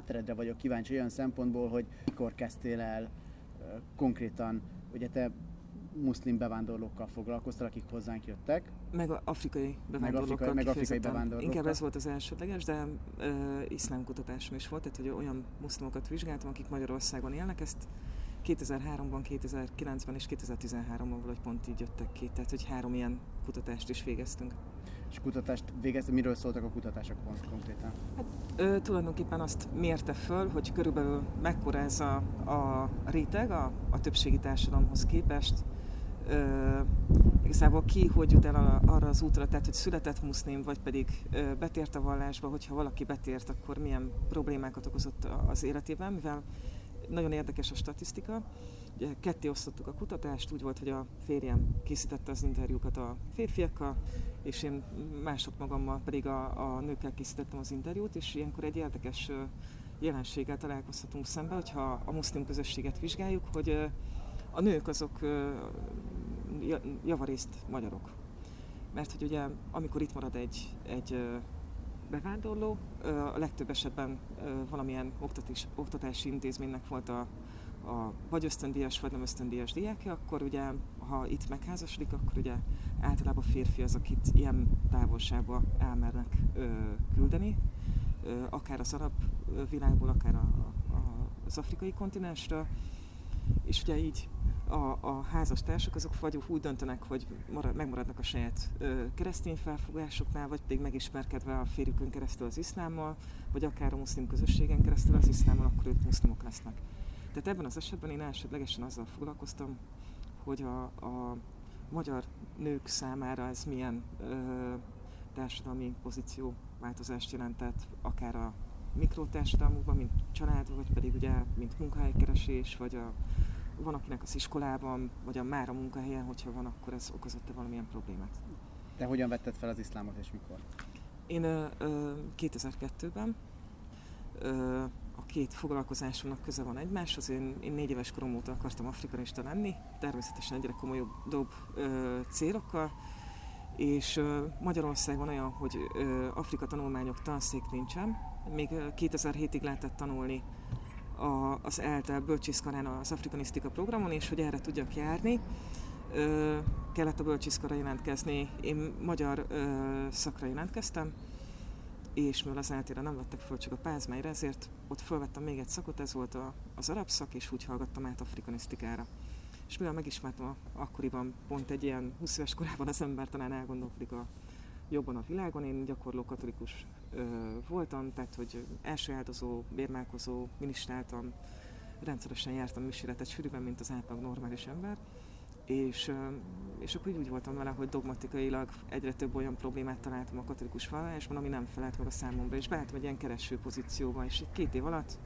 hátteredre vagyok kíváncsi olyan szempontból, hogy mikor kezdtél el konkrétan, ugye te muszlim bevándorlókkal foglalkoztál, akik hozzánk jöttek. Meg afrikai bevándorlókkal Meg afrikai, meg bevándorlókkal. Inkább ez volt az elsődleges, de uh, iszlám kutatásom is volt, tehát hogy olyan muszlimokat vizsgáltam, akik Magyarországon élnek, ezt 2003-ban, 2009-ben és 2013-ban valahogy pont így jöttek ki, tehát hogy három ilyen kutatást is végeztünk. És kutatást végezte, miről szóltak a kutatások konkrétan? Hát, ö, tulajdonképpen azt mérte föl, hogy körülbelül mekkora ez a, a réteg a, a többségi társadalomhoz képest, ö, igazából ki hogy jut el arra az útra, tehát hogy született muszlim, vagy pedig ö, betért a vallásba, hogyha valaki betért, akkor milyen problémákat okozott az életében, mivel nagyon érdekes a statisztika. Ketté osztottuk a kutatást, úgy volt, hogy a férjem készítette az interjúkat a férfiakkal, és én mások magammal pedig a, a nőkkel készítettem az interjút, és ilyenkor egy érdekes jelenséggel találkozhatunk szembe, hogyha a muszlim közösséget vizsgáljuk, hogy a nők azok javarészt magyarok. Mert hogy ugye amikor itt marad egy, egy bevándorló, a legtöbb esetben valamilyen oktatás, oktatási intézménynek volt a, a vagy ösztöndíjas, vagy nem ösztöndíjas diákja, akkor ugye, ha itt megházasodik, akkor ugye általában férfi az, akit ilyen távolságba elmernek ö, küldeni, ö, akár az arab világból, akár a, a, az afrikai kontinensről, és ugye így a, a házastársak azok vagy úgy döntenek, hogy marad, megmaradnak a saját ö, keresztény felfogásoknál, vagy pedig megismerkedve a férjükön keresztül az iszlámmal, vagy akár a muszlim közösségen keresztül az iszlámmal, akkor ők muszlimok lesznek. Tehát ebben az esetben én elsődlegesen azzal foglalkoztam, hogy a, a magyar nők számára ez milyen ö, társadalmi pozíció változást jelentett, akár a mikrotársadalmukban, mint család, vagy pedig ugye, mint munkahelykeresés, vagy a van akinek az iskolában, vagy a már a munkahelyen, hogyha van, akkor ez okozott-e valamilyen problémát. Te hogyan vetted fel az iszlámot és mikor? Én ö, ö, 2002-ben ö, a két foglalkozásomnak köze van egymáshoz. Én, én négy éves korom óta akartam afrikanista lenni, természetesen egyre komolyabb dob ö, célokkal, és ö, Magyarországon olyan, hogy ö, Afrika tanulmányok tanszék nincsen. Még 2007-ig lehetett tanulni a, az ELTE bölcsészkarán az afrikanisztika programon, és hogy erre tudjak járni, ö, kellett a bölcsészkara jelentkezni. Én magyar ö, szakra jelentkeztem, és mivel az eltére nem vettek föl csak a pázmáira, ezért ott fölvettem még egy szakot, ez volt a, az arab szak, és úgy hallgattam át afrikanisztikára. És mivel megismertem a, akkoriban pont egy ilyen 20 éves korában az ember talán elgondolkodik a jobban a világon. Én gyakorló katolikus ö, voltam, tehát hogy első áldozó, bérmálkozó, ministráltam, rendszeresen jártam miséletet sűrűben, mint az átlag normális ember. És, és akkor úgy voltam vele, hogy dogmatikailag egyre több olyan problémát találtam a katolikus vallásban, ami nem felelt meg a számomra, és beálltam egy ilyen kereső pozícióba, és két év alatt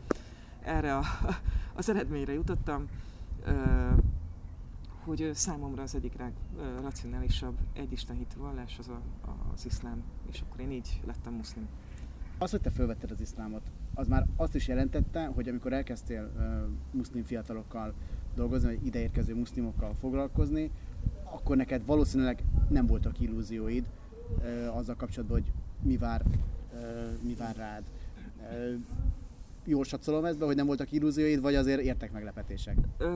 erre a, az eredményre jutottam, hogy számomra az egyik racionálisabb egyisten hitű vallás az a, az iszlám, és akkor én így lettem muszlim. Az, hogy te felvetted az iszlámot, az már azt is jelentette, hogy amikor elkezdtél uh, muszlim fiatalokkal dolgozni, vagy ideérkező muszlimokkal foglalkozni, akkor neked valószínűleg nem voltak illúzióid uh, azzal kapcsolatban, hogy mi vár, uh, mi vár rád. Uh, jól satszolom ezt be, hogy nem voltak illúzióid, vagy azért értek meglepetések? Ö,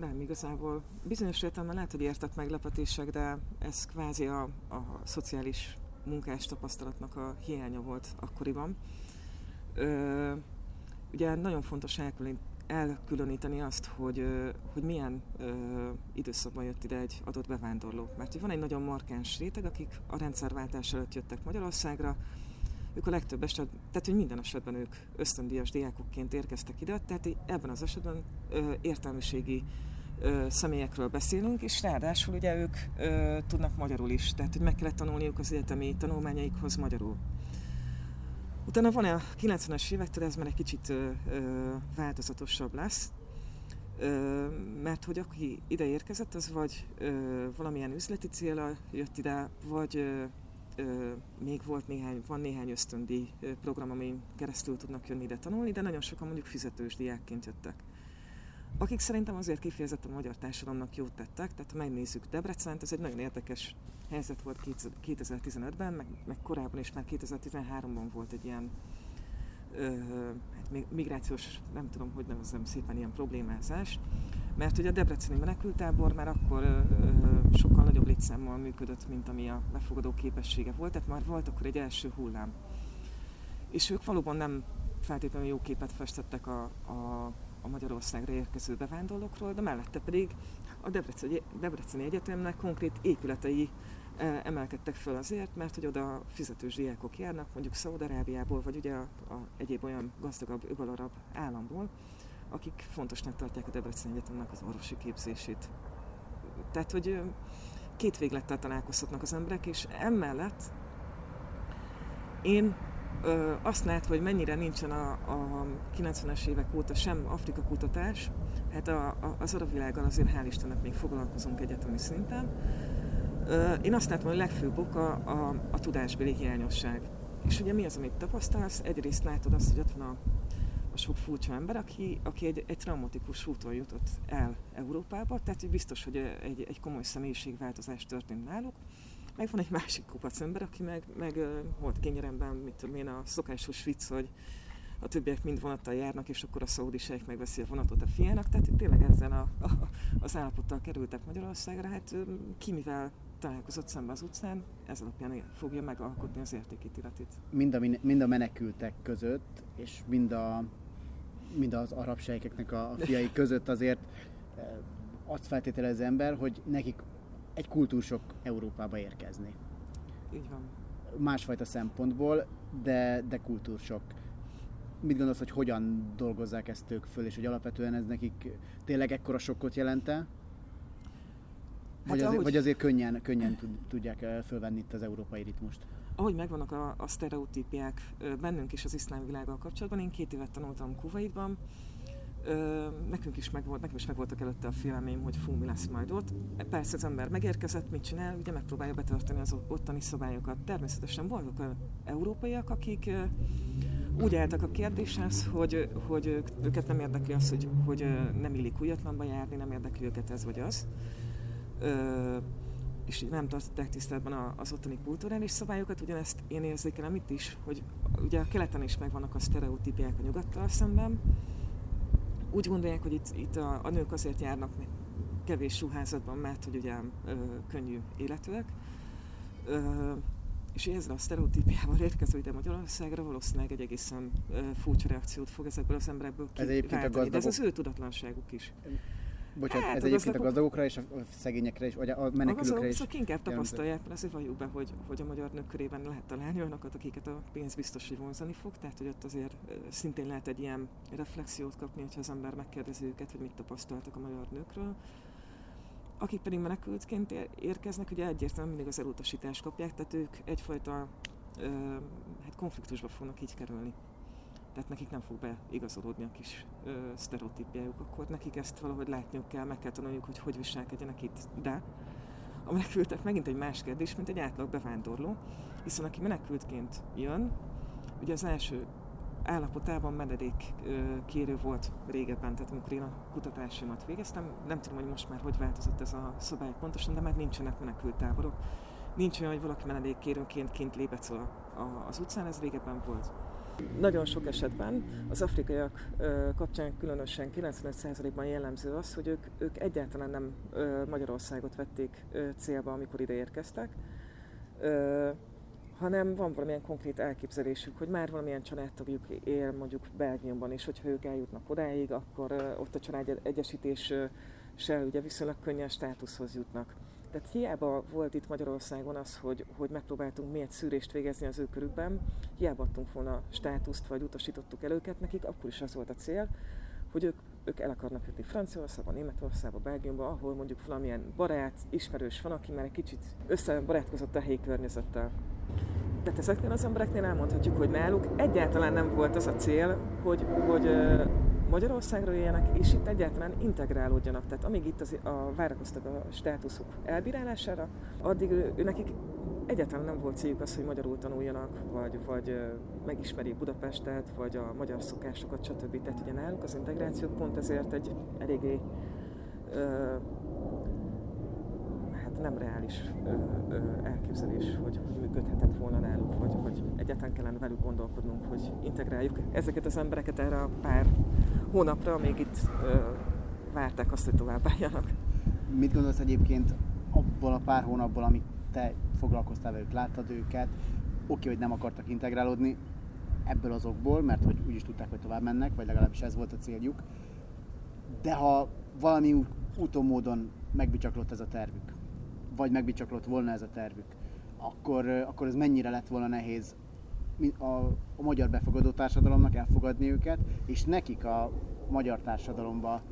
nem, igazából bizonyos értelemben lehet, hogy értek meglepetések, de ez kvázi a, a szociális munkás tapasztalatnak a hiánya volt akkoriban. Ö, ugye nagyon fontos elkülöníteni azt, hogy, hogy milyen ö, időszakban jött ide egy adott bevándorló. Mert van egy nagyon markáns réteg, akik a rendszerváltás előtt jöttek Magyarországra, ők a legtöbb eset, tehát hogy minden esetben ők ösztöndíjas diákokként érkeztek ide, tehát ebben az esetben ö, értelmiségi ö, személyekről beszélünk, és ráadásul ugye ők ö, tudnak magyarul is, tehát hogy meg kellett tanulniuk az egyetemi tanulmányaikhoz magyarul. Utána van a 90-es évektől ez már egy kicsit ö, ö, változatosabb lesz, ö, mert hogy aki ide érkezett, az vagy ö, valamilyen üzleti célra jött ide, vagy ö, még volt néhány, van néhány ösztöndi program, amin keresztül tudnak jönni ide tanulni, de nagyon sokan mondjuk fizetős diákként jöttek. Akik szerintem azért kifejezetten a magyar társadalomnak jót tettek, tehát ha megnézzük Debrecent, ez egy nagyon érdekes helyzet volt 2015-ben, meg, meg korábban is, már 2013-ban volt egy ilyen hát migrációs, nem tudom, hogy nevezem szépen ilyen problémázás, mert ugye a Debreceni menekültábor már akkor ö, ö, sokkal nagyobb létszámmal működött, mint ami a befogadó képessége volt, tehát már volt akkor egy első hullám. És ők valóban nem feltétlenül jó képet festettek a, a, a Magyarországra érkező bevándorlókról, de mellette pedig a Debreceni, Egyetemnek konkrét épületei emelkedtek föl azért, mert hogy oda fizetős diákok járnak, mondjuk Szaudarábiából, vagy ugye a, a egyéb olyan gazdagabb, öbalarabb államból, akik fontosnak tartják a Debreceni Egyetemnek az orvosi képzését. Tehát, hogy két véglettel találkozhatnak az emberek, és emellett én ö, azt látva, hogy mennyire nincsen a, a 90-es évek óta sem Afrika kutatás, hát a, a, az arab világgal azért hál' Istennek még foglalkozunk egyetemi szinten, ö, én azt látom, hogy a legfőbb oka a, a tudásbeli hiányosság. És ugye mi az, amit tapasztalsz? Egyrészt látod azt, hogy ott van a a sok furcsa ember, aki, aki egy, egy traumatikus úton jutott el Európába, tehát hogy biztos, hogy egy, egy komoly személyiségváltozás történt náluk. Meg van egy másik kupac ember, aki meg, meg volt kényeremben, mit tudom én, a szokásos vicc, hogy a többiek mind vonattal járnak, és akkor a szaudisek megveszi a vonatot a fiának. Tehát tényleg ezen a, a, az állapottal kerültek Magyarországra. Hát ki mivel találkozott szembe az utcán, ez alapján fogja megalkotni az értékítéletét. Mind a, mind a menekültek között, és mind a mind az arab sejkeknek a fiai között azért azt feltételez ember, hogy nekik egy kultúrsok Európába érkezni. Így van. Másfajta szempontból, de, de kultúrsok. Mit gondolsz, hogy hogyan dolgozzák ezt ők föl, és hogy alapvetően ez nekik tényleg ekkora sokkot jelente? Hát vagy, azért, ahogy... vagy azért könnyen, könnyen tudják eh, fölvenni itt az európai ritmust? ahogy megvannak a, a sztereotípiák bennünk is az iszlám világgal kapcsolatban, én két évet tanultam Kuwaitban, nekünk is megvolt, nekem is megvoltak előtte a félelmeim, hogy fú, mi lesz majd ott. Persze az ember megérkezett, mit csinál, ugye megpróbálja betartani az ottani szabályokat. Természetesen voltak európaiak, akik úgy álltak a kérdéshez, hogy, hogy őket nem érdekli az, hogy, hogy nem illik újatlanba járni, nem érdekli őket ez vagy az és nem tartották tiszteletben az ottani kulturális szabályokat, ugyanezt én érzékelem itt is, hogy ugye a keleten is megvannak a sztereotípiák a nyugattal szemben. Úgy gondolják, hogy itt, itt a, a nők azért járnak kevés ruházatban, mert hogy ugye ö, könnyű életűek. Ö, és ezzel a sztereotípiával érkező ide Magyarországra valószínűleg egy egészen furcsa reakciót fog ezekből az emberekből kiváltani. De ez az ő tudatlanságuk is. Bocsánat, hát, ez egyébként a gazdagokra és a szegényekre is, vagy a menekülőkre is. Csak inkább tapasztalják, mert azért valljuk be, hogy, hogy a magyar nők körében lehet találni olyanokat, akiket a pénz biztos, hogy vonzani fog, tehát hogy ott azért szintén lehet egy ilyen reflexiót kapni, hogyha az ember megkérdezi őket, hogy mit tapasztaltak a magyar nőkről. Akik pedig menekültként érkeznek, ugye egyértelműen mindig az elutasítást kapják, tehát ők egyfajta hát konfliktusba fognak így kerülni tehát nekik nem fog beigazolódni a kis ö, sztereotípiájuk, akkor nekik ezt valahogy látniuk kell, meg kell tanulniuk, hogy hogy viselkedjenek itt. De a menekültek megint egy más kérdés, mint egy átlag bevándorló, hiszen aki menekültként jön, ugye az első állapotában menedék kérő volt régebben, tehát amikor én a kutatásomat végeztem, nem tudom, hogy most már hogy változott ez a szabály pontosan, de már nincsenek menekültáborok. Nincs olyan, hogy valaki menedékkérőként kint lébecol az utcán, ez régebben volt. Nagyon sok esetben az afrikaiak kapcsán különösen 95%-ban jellemző az, hogy ők, ők egyáltalán nem Magyarországot vették célba, amikor ide érkeztek, hanem van valamilyen konkrét elképzelésük, hogy már valamilyen családtagjuk él mondjuk Belgiumban, és hogyha ők eljutnak odáig, akkor ott a család egyesítéssel ugye viszonylag könnyen státuszhoz jutnak. Tehát hiába volt itt Magyarországon az, hogy, hogy megpróbáltunk miért szűrést végezni az ő körükben, hiába adtunk volna státuszt, vagy utasítottuk el őket nekik, akkor is az volt a cél, hogy ők, ők el akarnak jutni Franciaországba, Németországba, Belgiumba, ahol mondjuk valamilyen barát, ismerős van, aki már egy kicsit összebarátkozott a helyi környezettel. Tehát ezeknél az embereknél elmondhatjuk, hogy náluk egyáltalán nem volt az a cél, hogy, hogy Magyarországra jöjjenek, és itt egyáltalán integrálódjanak. Tehát amíg itt az, a várakoztak a státuszuk elbírálására, addig ő, ő nekik egyáltalán nem volt céljuk az, hogy magyarul tanuljanak, vagy, vagy megismerjék Budapestet, vagy a magyar szokásokat, stb. Tehát ugye náluk az integráció pont ezért egy eléggé ö, hát nem reális ö, ö, elképzelés, hogy, hogy működhetett volna náluk, vagy, vagy egyáltalán kellene velük gondolkodnunk, hogy integráljuk ezeket az embereket erre a pár hónapra, amíg itt ö, várták azt, hogy tovább álljanak. Mit gondolsz egyébként abból a pár hónapból, amit te foglalkoztál velük, láttad őket, oké, hogy nem akartak integrálódni, ebből azokból, mert hogy úgy is tudták, hogy tovább mennek, vagy legalábbis ez volt a céljuk. De ha valami úton módon megbicsaklott ez a tervük, vagy megbicsaklott volna ez a tervük, akkor, akkor ez mennyire lett volna nehéz a, a magyar befogadó társadalomnak elfogadni őket, és nekik a magyar társadalomba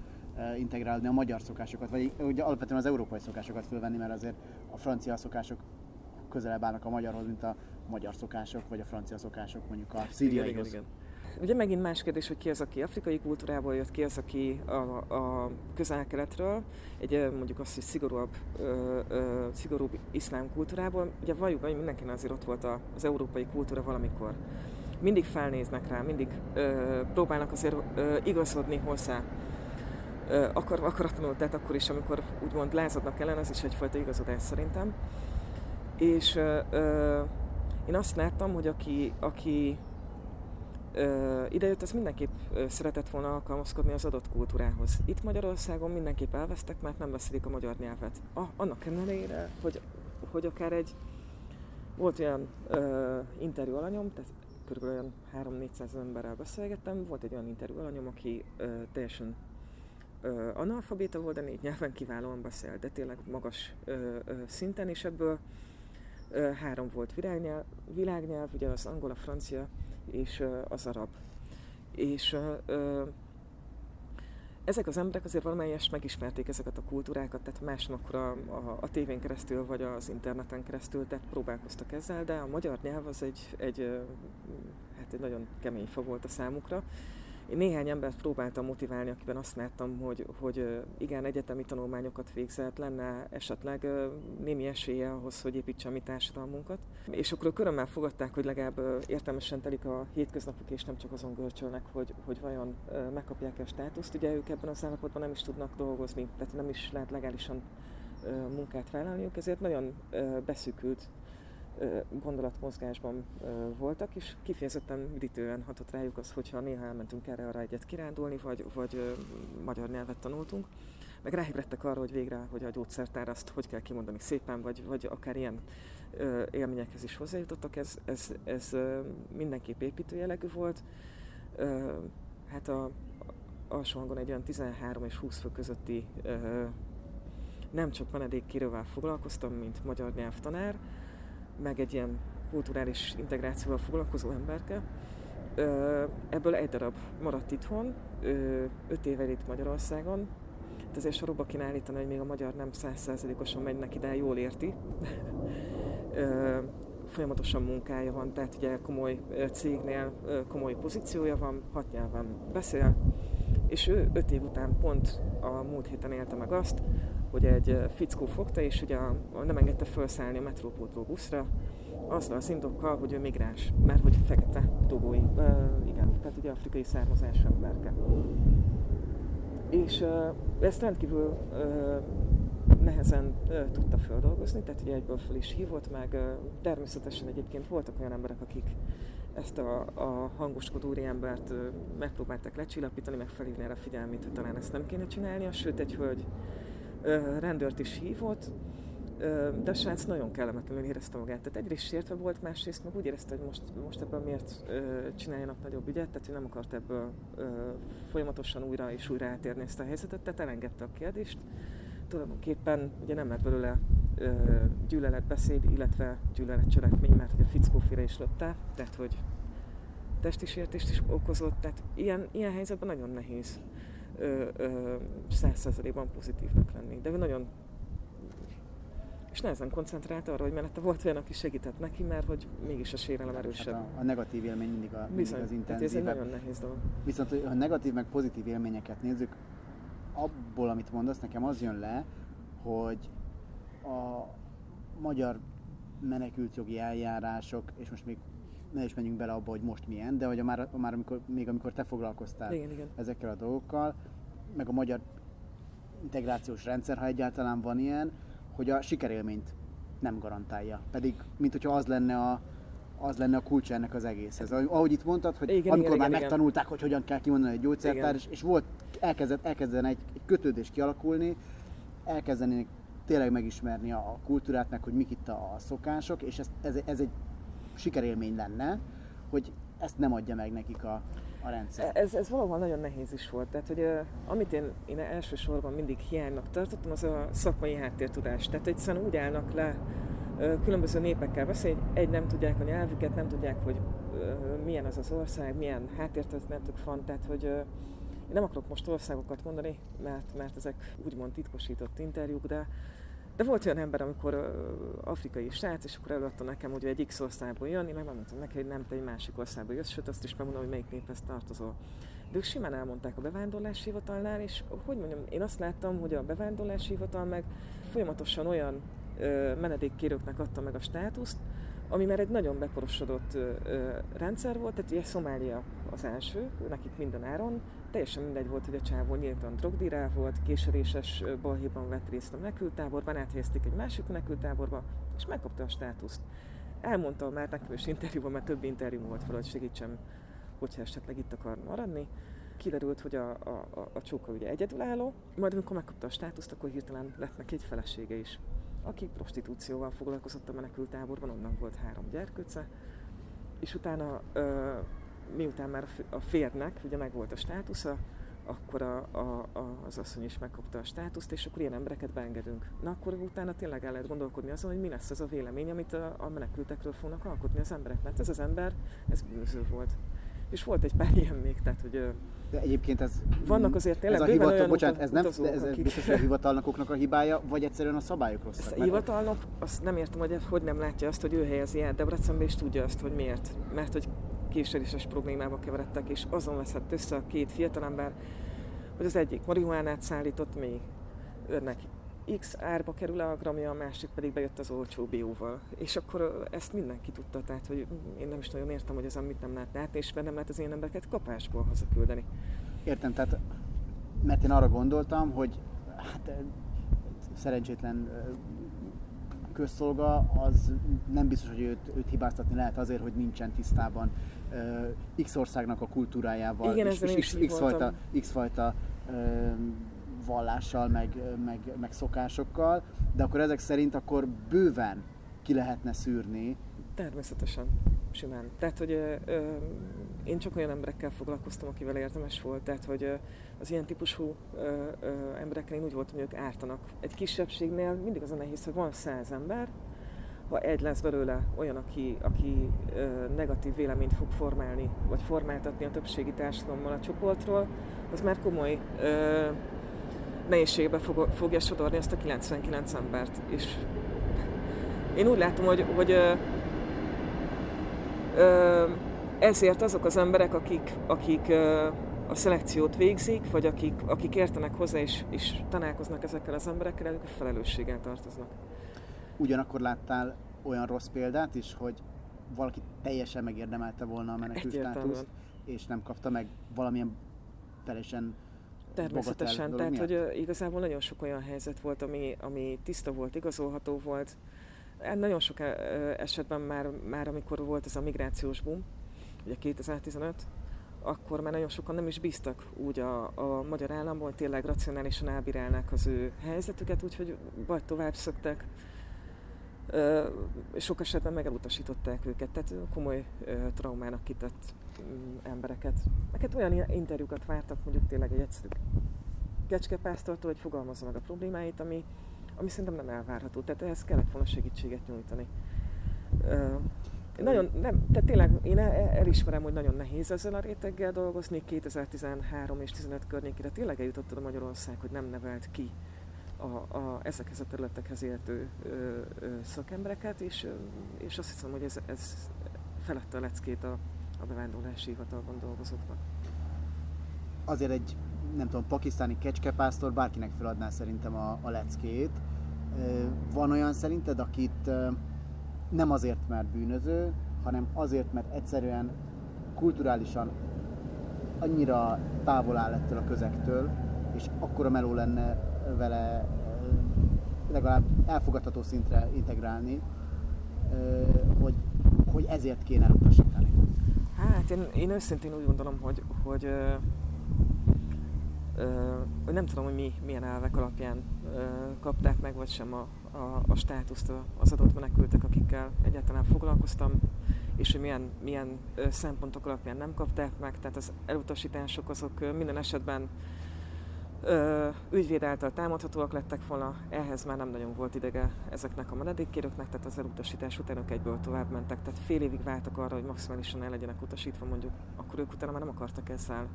integrálni a magyar szokásokat, vagy ugye alapvetően az európai szokásokat fölvenni, mert azért a francia szokások közelebb állnak a magyarhoz, mint a magyar szokások, vagy a francia szokások mondjuk a szíriaihoz. Igen, igen, igen. Ugye megint más kérdés, hogy ki az, aki afrikai kultúrából jött, ki az, aki a, a közel-keletről, egy mondjuk azt, hogy szigorúbb, ö, ö, szigorúbb iszlám kultúrából. Ugye valljuk, hogy mindenkinek azért ott volt az európai kultúra valamikor. Mindig felnéznek rá, mindig ö, próbálnak azért ö, igazodni hozzá. Akar, akaratlanul, tehát akkor is, amikor úgymond lázadnak ellen, az is egyfajta igazodás szerintem. És ö, én azt láttam, hogy aki, aki idejött, az mindenképp ö, szeretett volna alkalmazkodni az adott kultúrához. Itt Magyarországon mindenképp elvesztek, mert nem beszélik a magyar nyelvet. Ah, annak ellenére, hogy, hogy akár egy volt olyan ö, interjú alanyom, tehát kb. olyan 3-400 emberrel beszélgettem, volt egy olyan interjú alanyom, aki ö, teljesen ö, analfabéta volt, de négy nyelven kiválóan beszélt, de tényleg magas ö, ö, szinten, és ebből három volt világnyelv, világnyelv, ugye az angol, a francia és az arab. És ezek az emberek azért valamelyest megismerték ezeket a kultúrákat, tehát másnapra a, a, a tévén keresztül, vagy az interneten keresztül, tehát próbálkoztak ezzel, de a magyar nyelv az egy, egy, hát egy nagyon kemény fa volt a számukra, én néhány embert próbáltam motiválni, akiben azt láttam, hogy, hogy igen, egyetemi tanulmányokat végzett, lenne esetleg némi esélye ahhoz, hogy építse a mi társadalmunkat. És akkor körömmel fogadták, hogy legalább értelmesen telik a hétköznapok, és nem csak azon görcsölnek, hogy, hogy vajon megkapják-e a státuszt. Ugye ők ebben az állapotban nem is tudnak dolgozni, tehát nem is lehet legálisan munkát vállalniuk, ezért nagyon beszűkült gondolatmozgásban voltak, és kifejezetten üdítően hatott rájuk az, hogyha néha elmentünk erre arra egyet kirándulni, vagy, vagy magyar nyelvet tanultunk, meg ráébredtek arra, hogy végre, hogy a gyógyszertár azt hogy kell kimondani szépen, vagy, vagy akár ilyen élményekhez is hozzájutottak, ez, ez, ez mindenképp építőjelegű volt. Hát a, alsó hangon egy olyan 13 és 20 fő közötti nem csak menedékkérővel foglalkoztam, mint magyar nyelvtanár, meg egy ilyen kulturális integrációval foglalkozó emberke. Ebből egy darab maradt itthon, öt éve itt Magyarországon, hát ezért sorokba kéne állítani, hogy még a magyar nem százszerzelékosan megy neki, de jól érti. Folyamatosan munkája van, tehát ugye komoly cégnél komoly pozíciója van, hat nyelven beszél, és ő öt év után pont a múlt héten élte meg azt, hogy egy fickó fogta, és ugye nem engedte felszállni a metrópótló buszra, azzal az indokkal, hogy ő migráns, mert hogy fekete togói, uh, igen, tehát ugye afrikai származású emberke. És uh, ezt rendkívül uh, nehezen uh, tudta feldolgozni, tehát ugye egyből fel is hívott, meg uh, természetesen egyébként voltak olyan emberek, akik ezt a, a hangoskodó embert uh, megpróbálták lecsillapítani, meg felhívni erre a figyelmét, hogy talán ezt nem kéne csinálnia, sőt egy hölgy rendőrt is hívott, de a srác nagyon kellemetlenül érezte magát. Tehát egyrészt sértve volt, másrészt meg úgy érezte, hogy most, most ebből miért csináljanak nagyobb ügyet, tehát ő nem akart ebből folyamatosan újra és újra átérni ezt a helyzetet, tehát elengedte a kérdést. Tulajdonképpen ugye nem lett belőle gyűlöletbeszéd, illetve gyűlöletcselekmény, mert hogy a fickófére is lőtte, tehát hogy testi sértést is okozott, tehát ilyen, ilyen helyzetben nagyon nehéz százszerzelékban pozitívnak lenni. De ő nagyon és nehezen koncentrált arra, hogy mellette volt olyan, aki segített neki, mert hogy mégis a sérelem erősebb. Hát a, a negatív élmény mindig, a, mindig az intenzívebb. ez egy nagyon nehéz dolog. Viszont, ha negatív meg pozitív élményeket nézzük, abból, amit mondasz, nekem az jön le, hogy a magyar menekültjogi eljárások, és most még ne is menjünk bele abba, hogy most milyen, de hogy a már, a már amikor, még amikor te foglalkoztál igen, igen. ezekkel a dolgokkal, meg a magyar integrációs rendszer, ha egyáltalán van ilyen, hogy a sikerélményt nem garantálja. Pedig, mint hogyha az lenne a, az lenne a kulcs ennek az egészhez. Ahogy itt mondtad, hogy igen, amikor igen, már igen, megtanulták, igen. hogy hogyan kell kimondani egy gyógyszertár, és, és volt, elkezdett, elkezdene egy, egy kötődés kialakulni, elkezdenének tényleg megismerni a, a kultúrát, meg hogy mik itt a, a szokások, és ez, ez, ez egy sikerélmény lenne, hogy ezt nem adja meg nekik a, a rendszer. Ez, ez valóban nagyon nehéz is volt. Tehát, hogy amit én, én elsősorban mindig hiánynak tartottam, az a szakmai háttértudás. Tehát egyszerűen úgy állnak le különböző népekkel beszélni, egy nem tudják a nyelvüket, nem tudják, hogy milyen az az ország, milyen háttértudásuk van, tehát hogy én nem akarok most országokat mondani, mert, mert ezek úgymond titkosított interjúk, de de volt olyan ember, amikor uh, afrikai srác, és akkor előadta nekem, hogy egy X országból jön, én megmondtam neki, hogy nem te egy másik országból jössz, sőt azt is megmondom, hogy melyik néphez tartozol. De ők simán elmondták a bevándorlási hivatalnál, és hogy mondjam, én azt láttam, hogy a bevándorlási hivatal meg folyamatosan olyan ö, menedékkérőknek adta meg a státuszt, ami már egy nagyon beporosodott ö, ö, rendszer volt, tehát ugye Szomália az első, nekik minden áron, teljesen mindegy volt, hogy a csávó nyíltan drogdírá volt, késeréses balhéban vett részt a menekültáborban, áthelyezték egy másik menekültáborba, és megkapta a státuszt. Elmondta már nekem is interjúban, mert több interjú volt fel, hogy segítsem, hogyha esetleg itt akar maradni. Kiderült, hogy a, a, a, a csóka ugye egyedülálló, majd amikor megkapta a státuszt, akkor hirtelen lett neki egy felesége is, aki prostitúcióval foglalkozott a menekültáborban, onnan volt három gyerkőce, és utána ö, miután már a férnek ugye megvolt a státusza, akkor a, a, a, az asszony is megkapta a státuszt, és akkor ilyen embereket beengedünk. Na akkor utána tényleg el lehet gondolkodni azon, hogy mi lesz az a vélemény, amit a, a menekültekről fognak alkotni az emberek, mert ez az ember, ez bűnöző volt. És volt egy pár ilyen még, tehát hogy de egyébként ez... Vannak azért tényleg ez a hivatal, olyan bocsánat, ez nem utazók, ez akik... biztos, hogy a hivatalnokoknak a hibája, vagy egyszerűen a szabályok rosszak? A hivatalnok, azt nem értem, hogy hogy nem látja azt, hogy ő helyezi el Debrecenbe, és tudja azt, hogy miért. Mert hogy késéréses problémába keveredtek, és azon veszett össze a két fiatalember, hogy az egyik marihuánát szállított még, őnek X árba kerül a gramja, a másik pedig bejött az olcsó bióval. És akkor ezt mindenki tudta, tehát hogy én nem is nagyon értem, hogy ez mit nem lehet látni, és nem lehet az én embereket kapásból hazaküldeni. Értem, tehát mert én arra gondoltam, hogy hát szerencsétlen közszolga, az nem biztos, hogy őt, őt hibáztatni lehet azért, hogy nincsen tisztában X országnak a kultúrájával, Igen, és, és X, X fajta, X fajta vallással, meg, meg, meg szokásokkal, de akkor ezek szerint akkor bőven ki lehetne szűrni. Természetesen, simán. Tehát, hogy ö, ö, én csak olyan emberekkel foglalkoztam, akivel érdemes volt, tehát, hogy ö, az ilyen típusú ö, ö, emberekkel én úgy voltam, hogy ők ártanak. Egy kisebbségnél mindig az a nehéz, hogy van száz ember, ha egy lesz belőle olyan, aki, aki ö, negatív véleményt fog formálni, vagy formáltatni a többségi társadalommal a csoportról, az már komoly ö, nehézségbe fog, fogja sodorni ezt a 99 embert. És én úgy látom, hogy, hogy ö, ö, ezért azok az emberek, akik, akik ö, a szelekciót végzik, vagy akik, akik értenek hozzá és, és találkoznak ezekkel az emberekkel, ők a felelősséggel tartoznak. Ugyanakkor láttál olyan rossz példát is, hogy valaki teljesen megérdemelte volna a menekült státuszt, és nem kapta meg valamilyen teljesen Természetesen, tehát miatt? hogy igazából nagyon sok olyan helyzet volt, ami, ami tiszta volt, igazolható volt. Hát nagyon sok esetben már, már amikor volt ez a migrációs boom, ugye 2015, akkor már nagyon sokan nem is bíztak úgy a, a magyar államban, hogy tényleg racionálisan elbírálnák az ő helyzetüket, úgyhogy vagy tovább szöktek, sok esetben meg elutasították őket, tehát komoly traumának kitett mm, embereket. Meket olyan interjúkat vártak mondjuk tényleg egy egyszerű kecskepásztortól, hogy fogalmazza meg a problémáit, ami, ami szerintem nem elvárható. Tehát ehhez kellett volna segítséget nyújtani. Nagyon, nem, tehát tényleg én elismerem, hogy nagyon nehéz ezzel a réteggel dolgozni. 2013 és 15 környékére tényleg eljutott a Magyarország, hogy nem nevelt ki a, a, ezekhez a területekhez értő ö, ö, szakembereket, és, és azt hiszem, hogy ez, ez felette a leckét a, a bevándorlási hivatalban dolgozóknak. Azért egy, nem tudom, pakisztáni kecskepásztor bárkinek feladná szerintem a, a leckét. Van olyan szerinted, akit nem azért, mert bűnöző, hanem azért, mert egyszerűen kulturálisan annyira távol áll ettől a közektől, és akkora meló lenne vele legalább elfogadható szintre integrálni, hogy, hogy ezért kéne utasítani? Hát én, én őszintén úgy gondolom, hogy, hogy hogy nem tudom, hogy mi, milyen elvek alapján kapták meg, vagy sem a, a, a státuszt az adott menekültek, akikkel egyáltalán foglalkoztam, és hogy milyen, milyen szempontok alapján nem kapták meg. Tehát az elutasítások azok minden esetben ügyvéd által támadhatóak lettek volna, ehhez már nem nagyon volt idege ezeknek a menedékkérőknek, tehát az elutasítás után ők egyből tovább mentek, tehát fél évig váltak arra, hogy maximálisan el legyenek utasítva mondjuk, akkor ők utána már nem akartak ezzel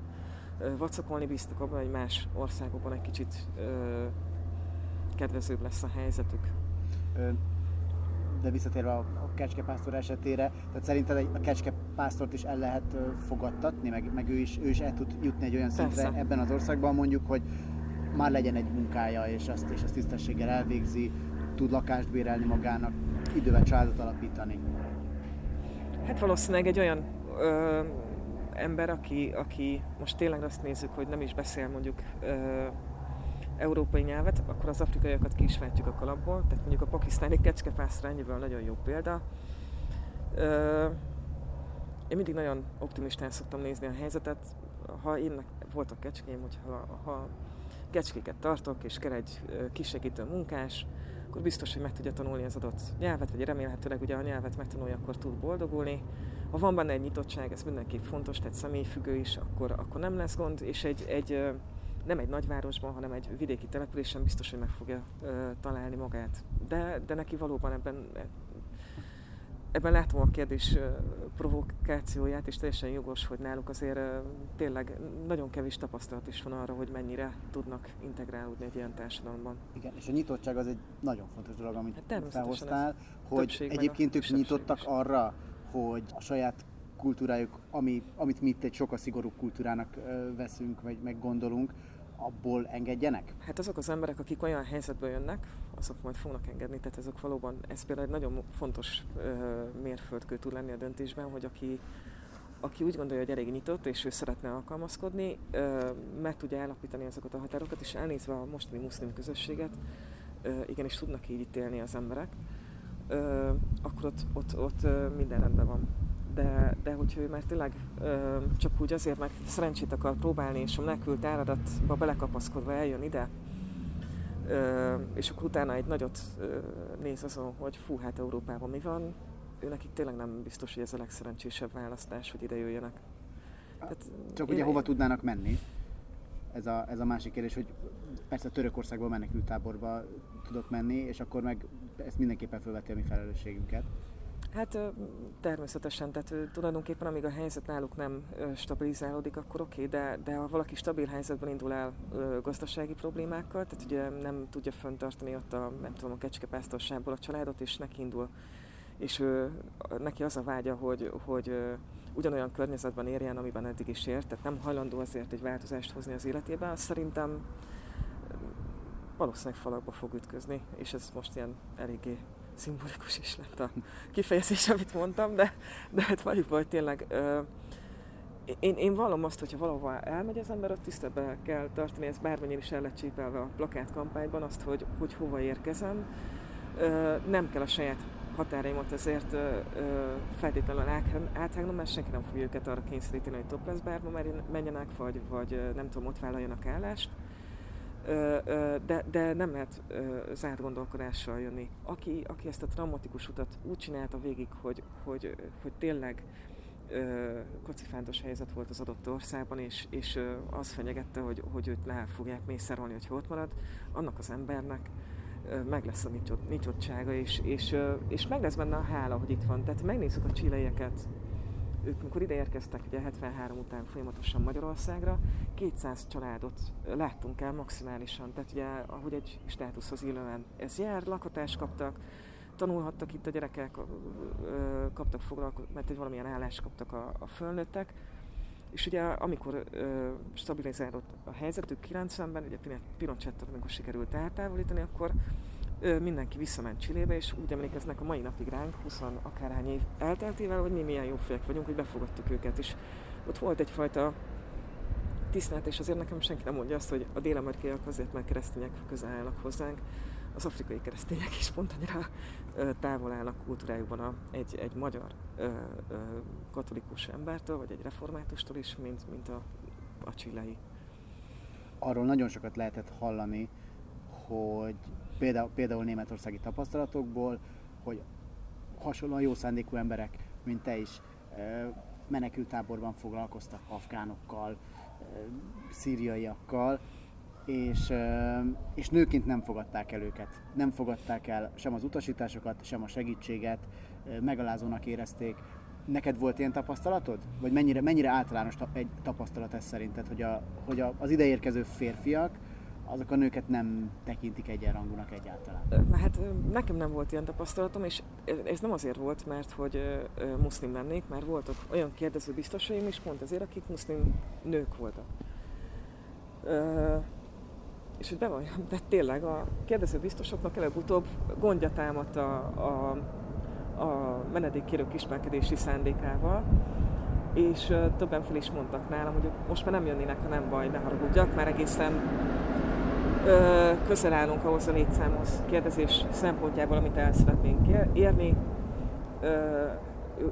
vacakolni, bíztak abban, hogy más országokban egy kicsit ö, kedvezőbb lesz a helyzetük. De visszatérve a, a kecskepásztor esetére, tehát szerinted a kecskepásztort is el lehet fogadtatni, meg, meg ő, is, ő is el tud jutni egy olyan szintre Persze. ebben az országban mondjuk, hogy már legyen egy munkája, és azt, és azt tisztességgel elvégzi, tud lakást bérelni magának, idővel családot alapítani. Hát valószínűleg egy olyan ö, ember, aki, aki most tényleg azt nézzük, hogy nem is beszél mondjuk ö, európai nyelvet, akkor az afrikaiakat ki is a kalapból. Tehát mondjuk a pakisztáni kecskepászra ennyiből nagyon jó példa. Én mindig nagyon optimistán szoktam nézni a helyzetet. Ha én voltak kecském, hogyha ha kecskéket tartok, és kell egy kisegítő munkás, akkor biztos, hogy meg tudja tanulni az adott nyelvet, vagy remélhetőleg ugye a nyelvet megtanulja, akkor tud boldogulni. Ha van benne egy nyitottság, ez mindenképp fontos, tehát személyfüggő is, akkor, akkor nem lesz gond, és egy, egy nem egy nagyvárosban, hanem egy vidéki településen biztos, hogy meg fogja találni magát. De, de neki valóban ebben ebben látom a kérdés provokációját, és teljesen jogos, hogy náluk azért tényleg nagyon kevés tapasztalat is van arra, hogy mennyire tudnak integrálódni egy ilyen társadalomban. Igen, és a nyitottság az egy nagyon fontos dolog, amit hát felhoztál, hogy egyébként ők nyitottak is. arra, hogy a saját kultúrájuk, ami, amit mi itt egy sokkal szigorúbb kultúrának veszünk, vagy meggondolunk, abból engedjenek? Hát azok az emberek, akik olyan helyzetből jönnek, azok majd fognak engedni, tehát ezek valóban, ez például egy nagyon fontos ö, mérföldkő tud lenni a döntésben, hogy aki, aki úgy gondolja, hogy elég nyitott, és ő szeretne alkalmazkodni, meg tudja állapítani azokat a határokat, és elnézve a mostani muszlim közösséget, igenis tudnak így ítélni az emberek, akkor ott, ott, ott minden rendben van de, de hogyha ő már tényleg ö, csak úgy azért, mert szerencsét akar próbálni, és a menekült áradatba belekapaszkodva eljön ide, ö, és akkor utána egy nagyot ö, néz azon, hogy fú, hát Európában mi van, ő nekik tényleg nem biztos, hogy ez a legszerencsésebb választás, hogy ide jöjjenek. Tehát csak ugye hova tudnának menni? Ez a, ez a másik kérdés, hogy persze Törökországban menekültáborba tudok menni, és akkor meg ezt mindenképpen felveti a mi felelősségünket. Hát természetesen, tehát tulajdonképpen amíg a helyzet náluk nem stabilizálódik, akkor oké, okay, de, de ha valaki stabil helyzetben indul el gazdasági problémákkal, tehát ugye nem tudja föntartani ott a, nem tudom, a kecskepásztorságból a családot, és neki indul, és ő, neki az a vágya, hogy, hogy ugyanolyan környezetben érjen, amiben eddig is ért, tehát nem hajlandó azért egy változást hozni az életébe, azt szerintem valószínűleg falakba fog ütközni, és ez most ilyen eléggé szimbolikus is lett a kifejezés, amit mondtam, de, de hát valljuk hogy tényleg ö, én, én vallom azt, hogyha valahova elmegy az ember, ott tisztelbe kell tartani, ez bármennyire is el lett csípelve a plakátkampányban, azt, hogy, hogy hova érkezem. Ö, nem kell a saját határaimat ezért ö, ö, feltétlenül áthágnom, mert senki nem fogja őket arra kényszeríteni, hogy topless bárba menjenek, vagy, vagy nem tudom, ott vállaljanak állást de, de nem lehet zárt gondolkodással jönni. Aki, aki ezt a traumatikus utat úgy csinálta végig, hogy, hogy, hogy tényleg kocifántos helyzet volt az adott országban, és, és az fenyegette, hogy, hogy őt le fogják mészárolni, hogy ott marad, annak az embernek meg lesz a nyitottsága, és, és, és meg lesz benne a hála, hogy itt van. Tehát megnézzük a csileieket, ők mikor ide érkeztek, ugye 73 után folyamatosan Magyarországra, 200 családot láttunk el maximálisan, tehát ugye ahogy egy státuszhoz illően ez jár, lakatást kaptak, tanulhattak itt a gyerekek, kaptak foglalkozást, mert egy valamilyen állást kaptak a, a fölnőttek, és ugye amikor ö, stabilizálódott a helyzetük 90-ben, ugye Pinochettot, amikor sikerült eltávolítani, akkor mindenki visszament Csillébe, és úgy emlékeznek a mai napig ránk, 20 akárhány év elteltével, hogy mi milyen jó fejek vagyunk, hogy befogadtuk őket, és ott volt egyfajta tisztelet, és azért nekem senki nem mondja azt, hogy a dél-amerikaiak azért, mert keresztények közel állnak hozzánk, az afrikai keresztények is pont annyira távol állnak kultúrájukban egy, egy magyar ö, ö, katolikus embertől, vagy egy reformátustól is, mint, mint a, a csillai. Arról nagyon sokat lehetett hallani, hogy például, például németországi tapasztalatokból, hogy hasonlóan jó szándékú emberek, mint te is, menekültáborban foglalkoztak afgánokkal, szíriaiakkal, és, és nőként nem fogadták el őket. Nem fogadták el sem az utasításokat, sem a segítséget, megalázónak érezték. Neked volt ilyen tapasztalatod? Vagy mennyire, mennyire általános egy tapasztalat ez szerinted, hogy, a, hogy a, az ideérkező férfiak azok a nőket nem tekintik egyenrangúnak egyáltalán? Hát nekem nem volt ilyen tapasztalatom, és ez nem azért volt, mert hogy muszlim lennék, mert voltak olyan kérdező biztosaim is, pont azért, akik muszlim nők voltak. És hogy bevalljam, de tényleg a kérdező biztosoknak előbb-utóbb gondja támadt a, a, a menedékkérők ismerkedési szándékával, és többen fel is mondtak nálam, hogy most már nem jönnének, ha nem baj, ne haragudjak, már egészen közel állunk ahhoz a létszámhoz kérdezés szempontjából, amit el szeretnénk érni. Ö,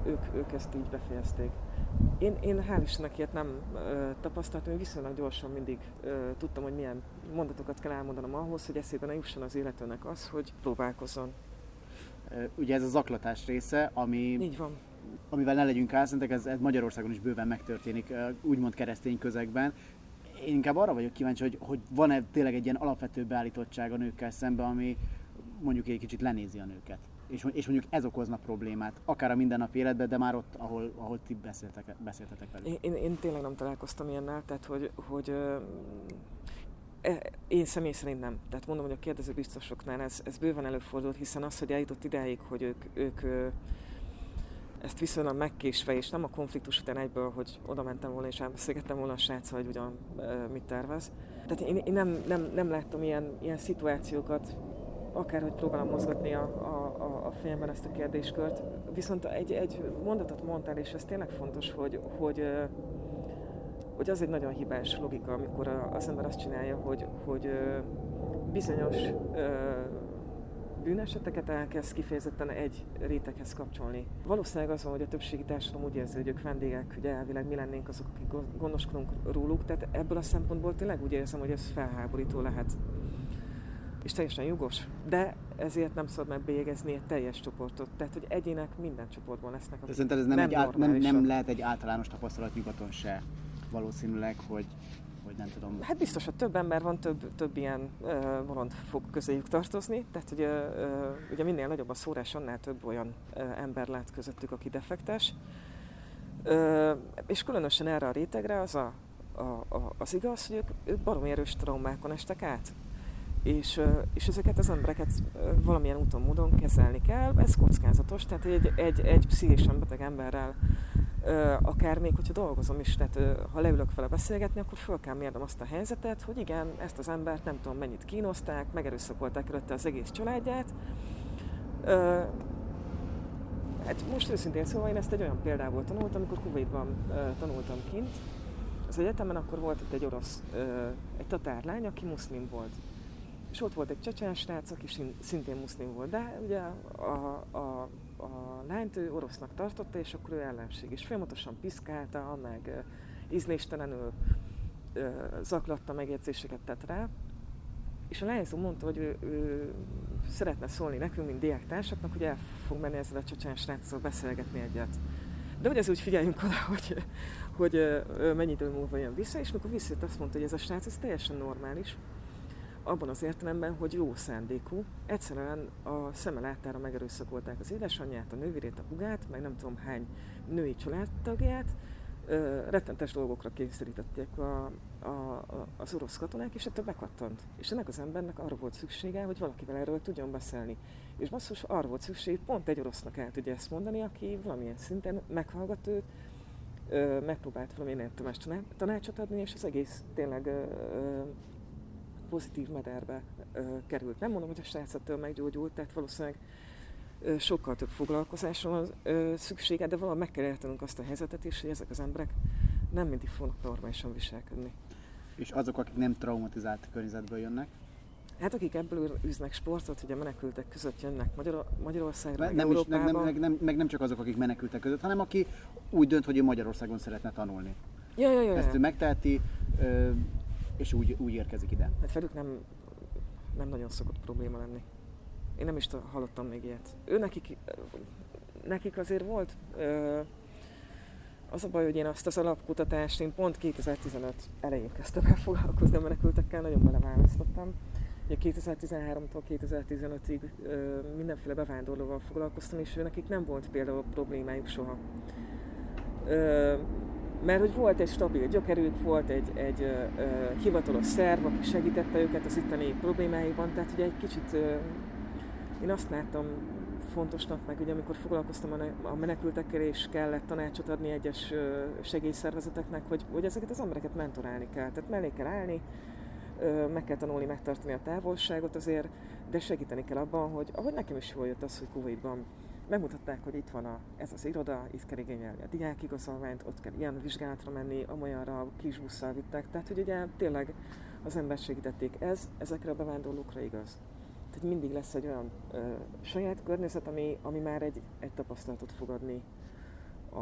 ők, ők ezt így befejezték. Én, én hál' Istennek ilyet nem ö, tapasztaltam, én viszonylag gyorsan mindig ö, tudtam, hogy milyen mondatokat kell elmondanom ahhoz, hogy eszébe ne jusson az életőnek az, hogy próbálkozzon. Ugye ez a zaklatás része, ami, Így van. amivel ne legyünk álszentek, ez, ez Magyarországon is bőven megtörténik, úgymond keresztény közegben. Én inkább arra vagyok kíváncsi, hogy, hogy van-e tényleg egy ilyen alapvető beállítottság a nőkkel szemben, ami mondjuk egy kicsit lenézi a nőket és, és mondjuk ez okozna problémát, akár a mindennapi életben, de már ott, ahol, ahol ti beszéltek, beszéltetek velük. Én, én, én tényleg nem találkoztam ilyennel, tehát hogy, hogy e, én személy szerint nem. Tehát mondom, hogy a kérdező biztosoknál ez, ez bőven előfordult, hiszen az, hogy eljutott idáig, hogy ők, ők ezt viszonylag megkésve, és nem a konfliktus után egyből, hogy oda mentem volna és elbeszélgettem volna a srác, hogy ugyan mit tervez. Tehát én, én nem, nem, nem láttam ilyen, ilyen szituációkat, akárhogy próbálom mozgatni a, a, a, a fejemben ezt a kérdéskört. Viszont egy, egy mondatot mondtál, és ez tényleg fontos, hogy, hogy, hogy az egy nagyon hibás logika, amikor az ember azt csinálja, hogy, hogy bizonyos bűneseteket elkezd kifejezetten egy réteghez kapcsolni. Valószínűleg az van, hogy a többségi társadalom úgy érzi, hogy ők vendégek, hogy elvileg mi lennénk azok, akik gondoskodunk róluk, tehát ebből a szempontból tényleg úgy érzem, hogy ez felháborító lehet és teljesen jogos, de ezért nem szabad megbélyegezni egy teljes csoportot. Tehát, hogy egyének minden csoportban lesznek. De szerinted ez nem, nem, egy át, nem, nem lehet egy általános tapasztalat nyugaton se valószínűleg, hogy nem tudom. Hát biztos, hogy több ember van, több, több ilyen uh, bolond fog közéjük tartozni, tehát ugye, uh, ugye minél nagyobb a szórás, annál több olyan ember lát közöttük, aki defektes. És különösen erre a rétegre az a, a, a, az igaz, hogy ők, ők baromi erős traumákon estek át és, és ezeket az embereket valamilyen úton, módon kezelni kell. Ez kockázatos, tehát egy, egy, egy pszichésen beteg emberrel akár még, hogyha dolgozom is, tehát ha leülök vele beszélgetni, akkor föl kell mérnem azt a helyzetet, hogy igen, ezt az embert nem tudom mennyit kínozták, megerőszakolták előtte az egész családját. Hát most őszintén szóval én ezt egy olyan példából tanultam, amikor Kuwaitban tanultam kint, az egyetemen akkor volt itt egy orosz, egy tatárlány, aki muszlim volt és ott volt egy csecsán srác, aki szintén muszlim volt, de ugye a, a, a lányt ő orosznak tartotta, és akkor ő ellenség. És folyamatosan piszkálta, meg ízléstelenül zaklatta, megjegyzéseket tett rá. És a lányzó mondta, hogy ő, ő szeretne szólni nekünk, mint diáktársaknak, hogy el fog menni ezzel a csecsán sráccal beszélgetni egyet. De hogy ez úgy figyeljünk oda, hogy, hogy mennyi idő múlva jön vissza, és mikor visszajött, azt mondta, hogy ez a srác ez teljesen normális, abban az értelemben, hogy jó szándékú. Egyszerűen a szeme láttára megerőszakolták az édesanyját, a nővérét, a hugát, meg nem tudom hány női családtagját, rettentes dolgokra kényszerítették a, a, a, az orosz katonák, és ettől bekattant. És ennek az embernek arra volt szüksége, hogy valakivel erről tudjon beszélni. És basszus, arra volt szükség, pont egy orosznak el tudja ezt mondani, aki valamilyen szinten meghallgat őt, megpróbált valamilyen értelmes tanácsot adni, és az egész tényleg pozitív mederbe ö, került. Nem mondom, hogy a srác ettől meggyógyult, tehát valószínűleg ö, sokkal több foglalkozásra van ö, szüksége, de valahogy meg kell értenünk azt a helyzetet is, hogy ezek az emberek nem mindig fognak normálisan viselkedni. És azok, akik nem traumatizált környezetből jönnek? Hát akik ebből üznek sportot, hogy a menekültek között jönnek Magyar- Magyarországra, meg nem, is, meg, nem, meg, nem, meg nem csak azok, akik menekültek között, hanem aki úgy dönt, hogy ő Magyarországon szeretne tanulni. Ja, ja, ja, Ezt ő megteheti, ö, és úgy, úgy érkezik ide. Hát velük nem, nem nagyon szokott probléma lenni. Én nem is hallottam még ilyet. Ő nekik, nekik azért volt ö, az a baj, hogy én azt az alapkutatást, én pont 2015 elején kezdtem el foglalkozni a menekültekkel, nagyon beleválasztottam. Ugye 2013-tól 2015-ig ö, mindenféle bevándorlóval foglalkoztam, és ő nekik nem volt például problémájuk soha. Ö, mert hogy volt egy stabil gyökerük, volt egy, egy ö, ö, hivatalos szerv, aki segítette őket az itteni problémáikban, tehát ugye egy kicsit ö, én azt láttam fontosnak, meg ugye amikor foglalkoztam a ne- a menekültekkel, és kellett tanácsot adni egyes segélyszervezeteknek, hogy, hogy ezeket az embereket mentorálni kell. Tehát mellé kell állni, meg kell tanulni megtartani a távolságot azért, de segíteni kell abban, hogy ahogy nekem is jól jött az, hogy Kuwaitban megmutatták, hogy itt van a, ez az iroda, itt kell igényelni a diákigazolványt, ott kell ilyen vizsgálatra menni, amolyanra kis busszal vittek. Tehát, hogy ugye tényleg az ember segítették. Ez ezekre a bevándorlókra igaz. Tehát mindig lesz egy olyan ö, saját környezet, ami, ami már egy, egy tapasztalatot fog adni a,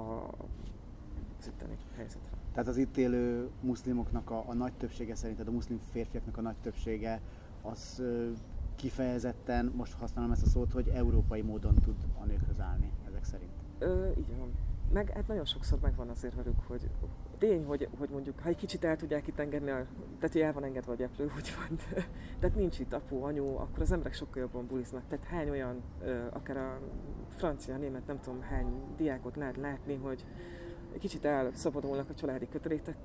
az itteni helyzetre. Tehát az itt élő muszlimoknak a, a nagy többsége szerinted, a muszlim férfiaknak a nagy többsége, az kifejezetten, most használom ezt a szót, hogy európai módon tud a nőkhöz állni ezek szerint. Ö, így van. Meg hát nagyon sokszor megvan azért velük, hogy tény, hogy, hogy mondjuk, ha egy kicsit el tudják itt engedni, a, tehát hogy el van engedve a gyeplő, úgymond, tehát nincs itt apu, anyu, akkor az emberek sokkal jobban buliznak. Tehát hány olyan, akár a francia, német, nem tudom hány diákot lehet látni, hogy egy kicsit elszabadulnak a családi kötelékek,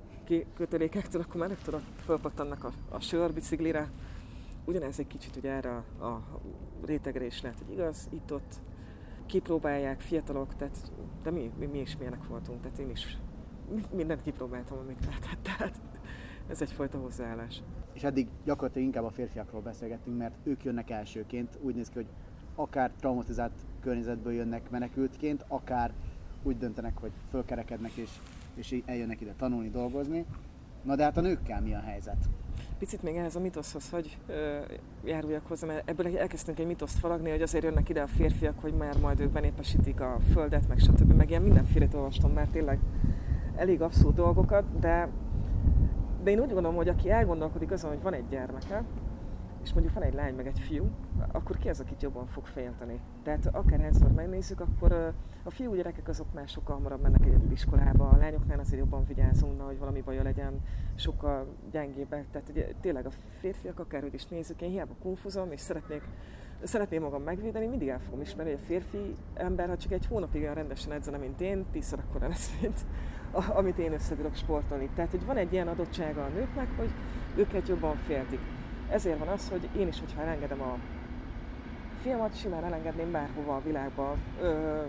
kötelékektől, akkor már tudok, fölpattannak a, a sörbiciklire. Ugyanez egy kicsit ugye erre a, a rétegre is lehet, hogy igaz, itt-ott kipróbálják fiatalok, tehát, de mi, mi, mi is milyenek voltunk, tehát én is mindent kipróbáltam, amit lehetett, tehát ez egyfajta hozzáállás. És eddig gyakorlatilag inkább a férfiakról beszélgettünk, mert ők jönnek elsőként. Úgy néz ki, hogy akár traumatizált környezetből jönnek menekültként, akár úgy döntenek, hogy fölkerekednek és, és eljönnek ide tanulni, dolgozni. Na de hát a nőkkel mi a helyzet? Picit még ehhez a mitoszhoz, hogy ö, járuljak hozzá, mert ebből elkezdtünk egy mitoszt falagni, hogy azért jönnek ide a férfiak, hogy már majd ők benépesítik a földet, meg stb. Meg ilyen mindenfélét olvastam már tényleg elég abszurd dolgokat, de, de én úgy gondolom, hogy aki elgondolkodik azon, hogy van egy gyermeke, és mondjuk van egy lány, meg egy fiú, akkor ki az, akit jobban fog félteni? Tehát akárhányszor megnézzük, akkor a fiú gyerekek azok már sokkal hamarabb mennek egyedül iskolába, a lányoknál azért jobban vigyázunk, na, hogy valami baja legyen, sokkal gyengébbek. Tehát ugye, tényleg a férfiak, akárhogy is nézzük, én hiába konfuzom, és szeretnék szeretném magam megvédeni, mindig el fogom ismerni, hogy a férfi ember, ha csak egy hónapig olyan rendesen edzene, mint én, tízszer akkor lesz, mint amit én összebírok sportolni. Tehát, hogy van egy ilyen adottsága a nőknek, hogy őket jobban féltik. Ezért van az, hogy én is, hogyha elengedem a fiamat, simán elengedném bárhova a világba. Ö,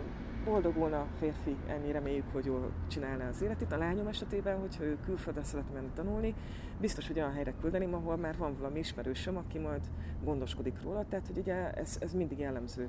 boldogulna a férfi, ennyi reméljük, hogy jól csinálná az életét. A lányom esetében, hogyha ő külföldre szeretne menni tanulni, biztos, hogy olyan helyre küldeném, ahol már van valami ismerősöm, aki majd gondoskodik róla, tehát hogy ugye ez, ez mindig jellemző.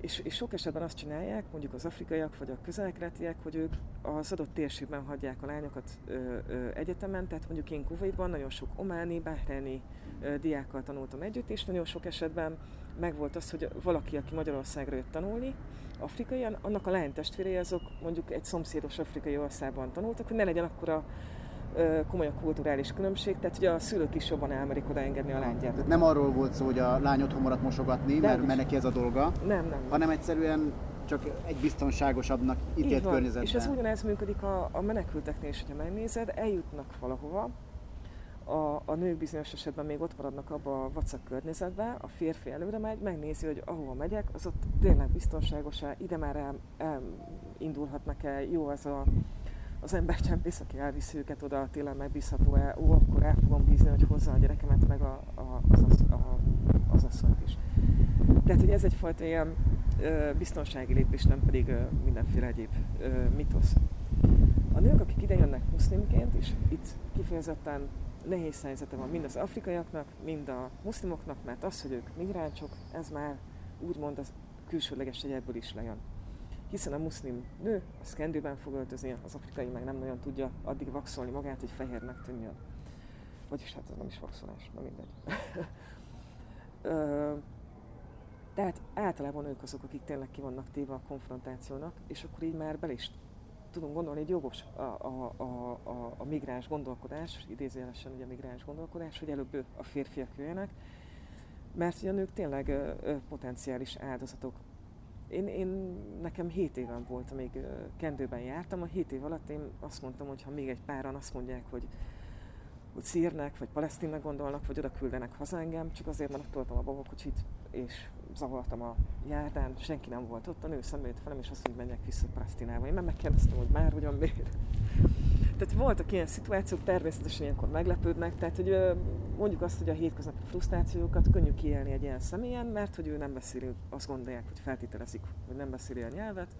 És, és sok esetben azt csinálják, mondjuk az afrikaiak vagy a közelkeletiek, hogy ők az adott térségben hagyják a lányokat ö, ö, egyetemen, tehát mondjuk én Kuwaitban nagyon sok ománi, bahreini ö, diákkal tanultam együtt, és nagyon sok esetben megvolt az, hogy valaki, aki Magyarországra jött tanulni, afrikai, annak a lánytestvérei azok mondjuk egy szomszédos afrikai országban tanultak, hogy ne legyen akkora komoly a kulturális különbség, tehát ugye a szülők is jobban elmerik oda engedni a. Tehát nem arról volt szó, hogy a lány otthon maradt mosogatni, mert, is. mert neki ez a dolga, Nem, nem. hanem egyszerűen csak egy biztonságosabbnak ítélt környezetben. És ez ugyanez működik a, a menekülteknél is, hogyha megnézed, eljutnak valahova, a, a nők bizonyos esetben még ott maradnak abba a vacak környezetben, a férfi előre megy, megnézi, hogy ahova megyek, az ott tényleg biztonságos-e, ide már el, elindulhatnak-e, jó az a, az embercsempész, aki elviszi őket oda, tényleg megbízható-e, ó, akkor el fogom bízni, hogy hozza a gyerekemet, meg a, a, az, a, az asszonyt is. Tehát, hogy ez egyfajta ilyen ö, biztonsági lépés, nem pedig ö, mindenféle egyéb ö, mitosz. A nők, akik ide jönnek muszlimként, és itt kifejezetten nehéz helyzete van mind az afrikaiaknak, mind a muszlimoknak, mert az, hogy ők migránsok, ez már úgymond az külsőleges jegyebből is lejön. Hiszen a muszlim nő a szkendőben fog öltözni, az afrikai meg nem nagyon tudja addig vaxolni magát, hogy fehérnek tűnjön. vagyis hát ez nem is vakszolás, na mindegy. tehát általában ők azok, akik tényleg ki vannak téve a konfrontációnak, és akkor így már bele is tudunk gondolni, hogy jogos a, a, a, a, a migráns gondolkodás, idézőjelesen ugye a migráns gondolkodás, hogy előbb a férfiak jöjjenek, mert ugye a nők tényleg ö, potenciális áldozatok. Én, én, nekem 7 éven volt, amíg kendőben jártam. A 7 év alatt én azt mondtam, hogy ha még egy páran azt mondják, hogy, hogy szírnek, vagy palesztinnek gondolnak, vagy oda küldenek haza engem, csak azért, mert toltam a babakocsit, és zavartam a járdán, senki nem volt ott, a nő szemét felem, és azt mondja, menjek vissza Palesztinába. Én meg megkérdeztem, hogy már ugyan miért. Tehát voltak ilyen szituációk, természetesen ilyenkor meglepődnek, tehát hogy mondjuk azt, hogy a hétköznapi frusztrációkat könnyű kiélni egy ilyen személyen, mert hogy ő nem beszéli, azt gondolják, hogy feltételezik, hogy nem beszéli a nyelvet,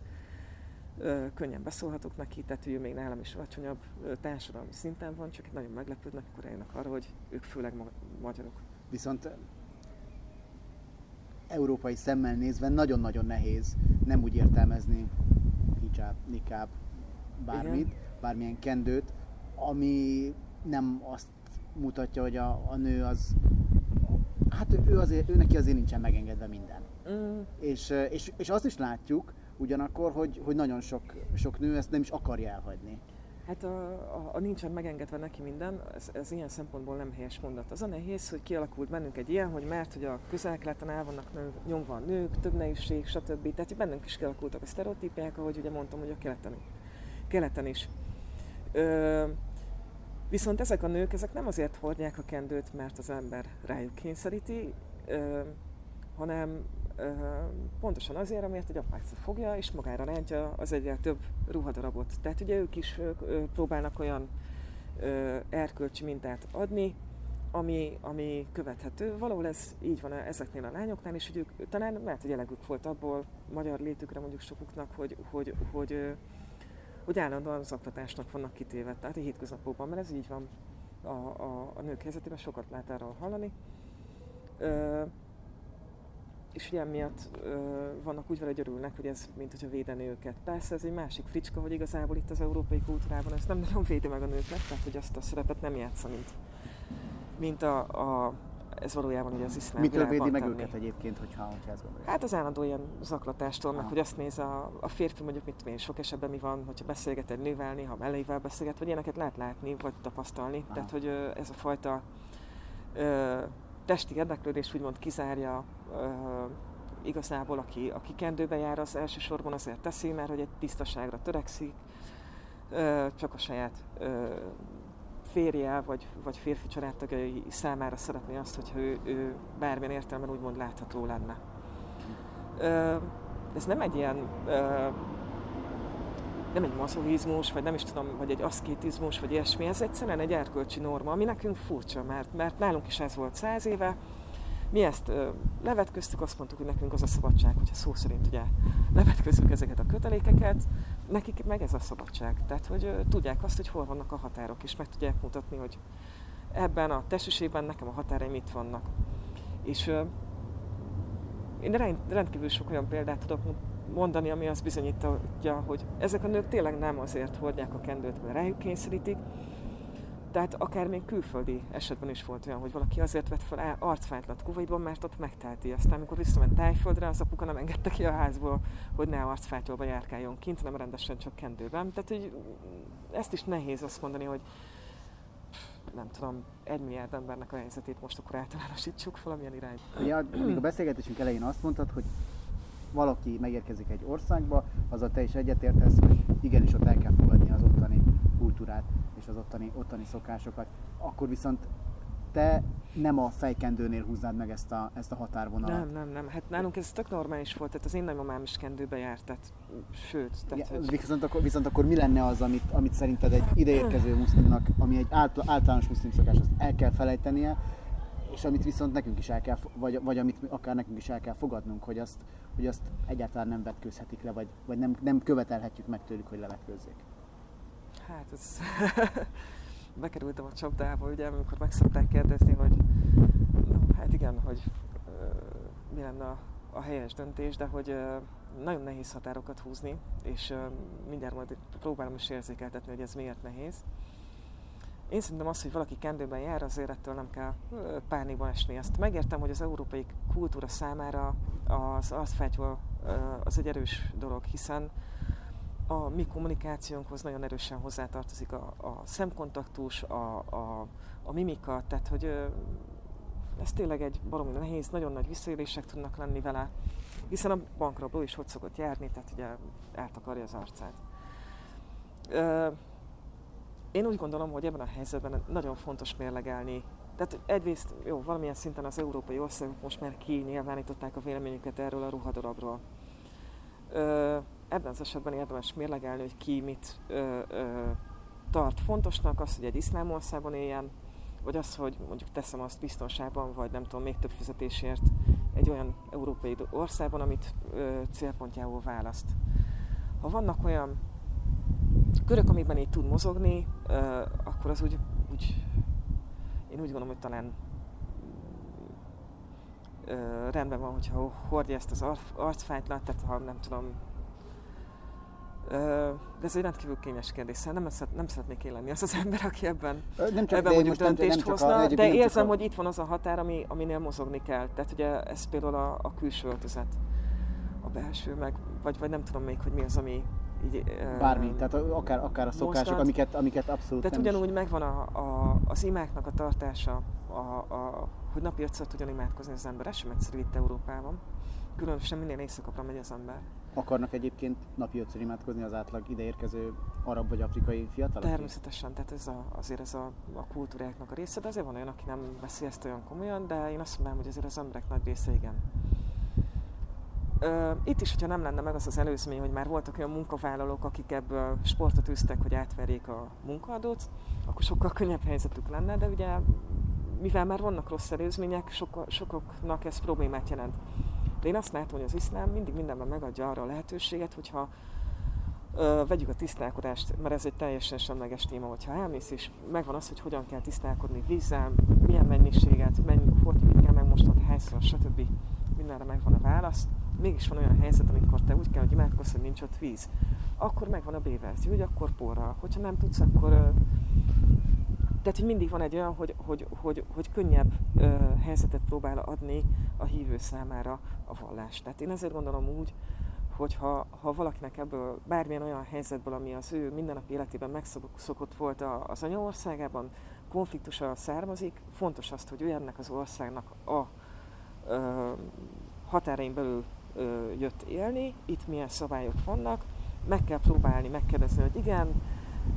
könnyen beszólhatok neki, tehát ő még nálam is alacsonyabb társadalmi szinten van, csak nagyon meglepődnek, akkor eljönnek arra, hogy ők főleg magyarok. Viszont európai szemmel nézve nagyon-nagyon nehéz nem úgy értelmezni hijab, nikáb, bármit, Igen. Bármilyen kendőt, ami nem azt mutatja, hogy a, a nő az hát ő, azért, ő neki azért nincsen megengedve minden. Mm. És, és, és azt is látjuk ugyanakkor, hogy, hogy nagyon sok, sok nő ezt nem is akarja elhagyni. Hát a, a, a nincsen megengedve neki minden, ez, ez ilyen szempontból nem helyes mondat. Az a nehéz, hogy kialakult bennünk egy ilyen, hogy mert hogy a közelkeleten el vannak nő, nyomva a nők, több nehézség, stb. Tehát bennünk is kialakultak a sztereotípiák, ahogy ugye mondtam, hogy a keleten, keleten is. Ö, viszont ezek a nők, ezek nem azért hordják a kendőt, mert az ember rájuk kényszeríti, ö, hanem pontosan azért, amiért egy apáca fogja, és magára rántja az egyre több ruhadarabot. Tehát ugye ők is próbálnak olyan erkölcsi mintát adni, ami, ami követhető. Valahol ez így van ezeknél a lányoknál, és hogy ők talán mert hogy elegük volt abból magyar létükre mondjuk sokuknak, hogy, hogy, hogy, hogy állandóan zaklatásnak vannak kitéve. Tehát a hétköznapokban, mert ez így van a, a, a nők helyzetében, sokat lehet erről hallani és ugye emiatt ö, vannak úgy vele, hogy örülnek, hogy ez mint hogyha védeni őket. Persze ez egy másik fricska, hogy igazából itt az európai kultúrában ez nem nagyon védi meg a nőket, tehát hogy azt a szerepet nem játsza, mint, mint a, a ez valójában ugye az iszlám Mitől védi meg tenni. őket egyébként, hogyha, hogyha ezt gondolják? Hát az állandó ilyen zaklatástól, meg hogy azt néz a, a férfi mondjuk, mit én, sok esetben mi van, hogyha beszélget egy nővel, néha mellével beszélget, vagy ilyeneket lehet látni, vagy tapasztalni. Aha. Tehát, hogy ez a fajta ö, testi érdeklődés úgymond kizárja uh, igazából, aki, aki kendőbe jár, az elsősorban azért teszi, mert hogy egy tisztaságra törekszik, uh, csak a saját uh, férje vagy, vagy férfi családtagjai számára szeretné azt, hogyha ő, ő bármilyen értelemben úgymond látható lenne. Ez nem egy ilyen nem egy mazohizmus, vagy nem is tudom, vagy egy aszkétizmus, vagy ilyesmi, ez egyszerűen egy erkölcsi norma, ami nekünk furcsa, mert, mert nálunk is ez volt száz éve, mi ezt ö, levetköztük, azt mondtuk, hogy nekünk az a szabadság, hogyha szó szerint ugye levetközünk ezeket a kötelékeket, nekik meg ez a szabadság. Tehát, hogy tudják azt, hogy hol vannak a határok, és meg tudják mutatni, hogy ebben a testőségben nekem a határai mit vannak. És én rendkívül sok olyan példát tudok mondani, ami azt bizonyítja, hogy ezek a nők tényleg nem azért hordják a kendőt, mert rájuk kényszerítik, tehát akár még külföldi esetben is volt olyan, hogy valaki azért vett fel arcfájtlat Kuwaitban, mert ott megtelti. Aztán, amikor visszament tájföldre, az apuka nem engedte ki a házból, hogy ne arcfájtolva járkáljon kint, nem rendesen csak kendőben. Tehát, hogy ezt is nehéz azt mondani, hogy nem tudom, egy milliárd embernek a helyzetét most akkor általánosítsuk valamilyen irány. Ugye, még a beszélgetésünk elején azt mondtad, hogy valaki megérkezik egy országba, azzal te is egyetértesz, hogy igenis ott el kell fogadni az ottani kultúrát és az ottani, ottani szokásokat. Akkor viszont te nem a fejkendőnél húznád meg ezt a, ezt a határvonalat. Nem, nem, nem. Hát nálunk ez tök normális volt, tehát az én nagymamám is kendőbe járt, tehát sőt. Tehát, ja, hogy... viszont, akkor, viszont akkor mi lenne az, amit, amit szerinted egy ideérkező muszlimnak, ami egy általános muszlim szokás, azt el kell felejtenie, és amit viszont nekünk is el kell, vagy, vagy amit akár nekünk is el kell fogadnunk, hogy azt, hogy azt egyáltalán nem vetkőzhetik le, vagy, vagy nem, nem követelhetjük meg tőlük, hogy levetkőzzék. Hát ez... Bekerültem a csapdába, ugye, amikor meg szokták kérdezni, hogy no, hát igen, hogy uh, mi lenne a, a helyes döntés, de hogy uh, nagyon nehéz határokat húzni, és uh, mindjárt majd próbálom is érzékeltetni, hogy ez miért nehéz. én szerintem az, hogy valaki kendőben jár, azért ettől nem kell pánikba esni. Azt megértem, hogy az európai kultúra számára az aszfágyból az egy erős dolog, hiszen a mi kommunikációnkhoz nagyon erősen hozzátartozik a, a szemkontaktus, a, a, a mimika, tehát hogy ez tényleg egy baromi nehéz, nagyon nagy visszaélések tudnak lenni vele, hiszen a bankrabló is hogy szokott járni, tehát ugye eltakarja az arcát. Én úgy gondolom, hogy ebben a helyzetben nagyon fontos mérlegelni. Tehát egyrészt, jó, valamilyen szinten az európai országok most már kinyilvánították a véleményüket erről a ruhadarabról. Ebben az esetben érdemes mérlegelni, hogy ki mit ö, ö, tart fontosnak, az, hogy egy iszlám országban éljen, vagy az, hogy mondjuk teszem azt biztonságban, vagy nem tudom, még több fizetésért egy olyan európai országban, amit ö, célpontjául választ. Ha vannak olyan körök, amiben így tud mozogni, ö, akkor az úgy, úgy, én úgy gondolom, hogy talán ö, rendben van, hogyha hordja ezt az arcfájtlat, tehát ha nem tudom, de ez egy rendkívül kényes kérdés, nem, nem szeretnék én lenni az az ember, aki ebben, nem csak, ebben mondjuk döntést nem, nem hozna, a, de érzem, a... hogy itt van az a határ, ami, aminél mozogni kell. Tehát ugye ez például a, a külső öltözet, a belső, meg, vagy, vagy nem tudom még, hogy mi az, ami így, Bármi, uh, tehát akár, akár a szokások, amiket, amiket abszolút Tehát ugyanúgy is. megvan a, a, az imáknak a tartása, a, a, hogy napi ötször tudjon imádkozni az ember, ez sem egyszerű itt Európában. Különösen minél éjszakabbra megy az ember. Akarnak egyébként napi ötször imádkozni az átlag ideérkező arab vagy afrikai fiatalok? Természetesen, tehát ez a, azért ez a, a kultúráknak a része, de azért van olyan, aki nem veszi ezt olyan komolyan, de én azt mondanám, hogy azért az emberek nagy része igen. Itt is, hogyha nem lenne meg az az előzmény, hogy már voltak olyan munkavállalók, akik ebből sportot üztek, hogy átverjék a munkaadót, akkor sokkal könnyebb helyzetük lenne, de ugye mivel már vannak rossz előzmények, sok, sokoknak ez problémát jelent. De én azt látom, hogy az iszlám mindig mindenben megadja arra a lehetőséget, hogyha ö, vegyük a tisztálkodást, mert ez egy teljesen semleges téma, hogyha elmész és megvan az, hogy hogyan kell tisztálkodni vízzel, milyen mennyiséget, mennyi, hogy mit kell megmosnod, hányszor, stb. Mindenre megvan a válasz. Mégis van olyan helyzet, amikor te úgy kell, hogy imádkozz, hogy nincs ott víz. Akkor megvan a B verzió, hogy akkor porral. Hogyha nem tudsz, akkor ö, tehát, hogy mindig van egy olyan, hogy, hogy, hogy, hogy könnyebb ö, helyzetet próbál adni a hívő számára a vallás. Tehát én ezért gondolom úgy, hogy ha, ha valakinek ebből bármilyen olyan helyzetből, ami az ő mindennapi életében megszokott volt az anyaországában, konfliktusa származik, fontos azt, hogy ő ennek az országnak a ö, határain belül ö, jött élni, itt milyen szabályok vannak, meg kell próbálni megkérdezni, hogy igen,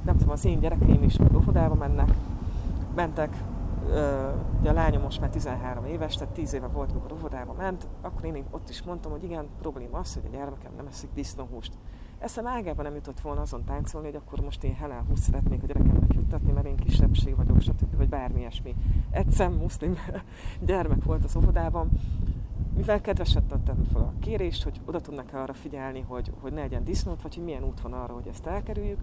nem tudom, az én gyerekeim is óvodába mennek, mentek, ugye a lányom most már 13 éves, tehát 10 éve volt, mikor óvodába ment, akkor én ott is mondtam, hogy igen, probléma az, hogy a gyermekem nem eszik disznóhúst. Eszem ágában nem jutott volna azon táncolni, hogy akkor most én halál húsz szeretnék a gyerekemnek juttatni, mert én kisebbség vagyok, stb. vagy bármi ilyesmi. Egyszer muszlim gyermek volt az óvodában, mivel kedveset tettem fel a kérést, hogy oda tudnak arra figyelni, hogy, hogy ne legyen disznót, vagy hogy milyen út van arra, hogy ezt elkerüljük,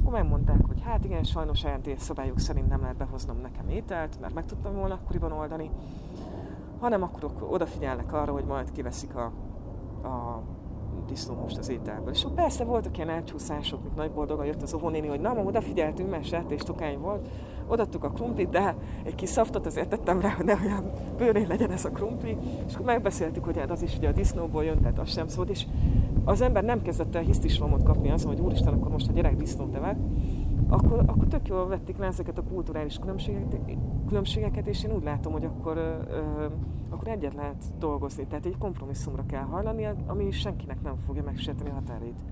akkor megmondták, hogy hát igen, sajnos jelentés szabályok szerint nem lehet behoznom nekem ételt, mert meg tudtam volna akkoriban oldani, hanem akkor odafigyelnek arra, hogy majd kiveszik a, a disznóhúst az ételből. És persze voltak ilyen elcsúszások, mint nagy boldogan jött az óvónéni, hogy na, ma odafigyeltünk, mert és tokány volt, odaadtuk a krumplit, de egy kis szaftot azért tettem rá, hogy ne olyan bőrén legyen ez a krumpli, és akkor megbeszéltük, hogy hát az is ugye a disznóból jön, tehát az sem szólt, és az ember nem kezdett el hisztisvamot kapni azon, hogy úristen, akkor most a gyerek disznót evett, akkor, akkor tök jól vették le ezeket a kulturális különbségeket, különbségeket, és én úgy látom, hogy akkor, ö, akkor egyet lehet dolgozni. Tehát egy kompromisszumra kell hajlani, ami senkinek nem fogja megsérteni a határait.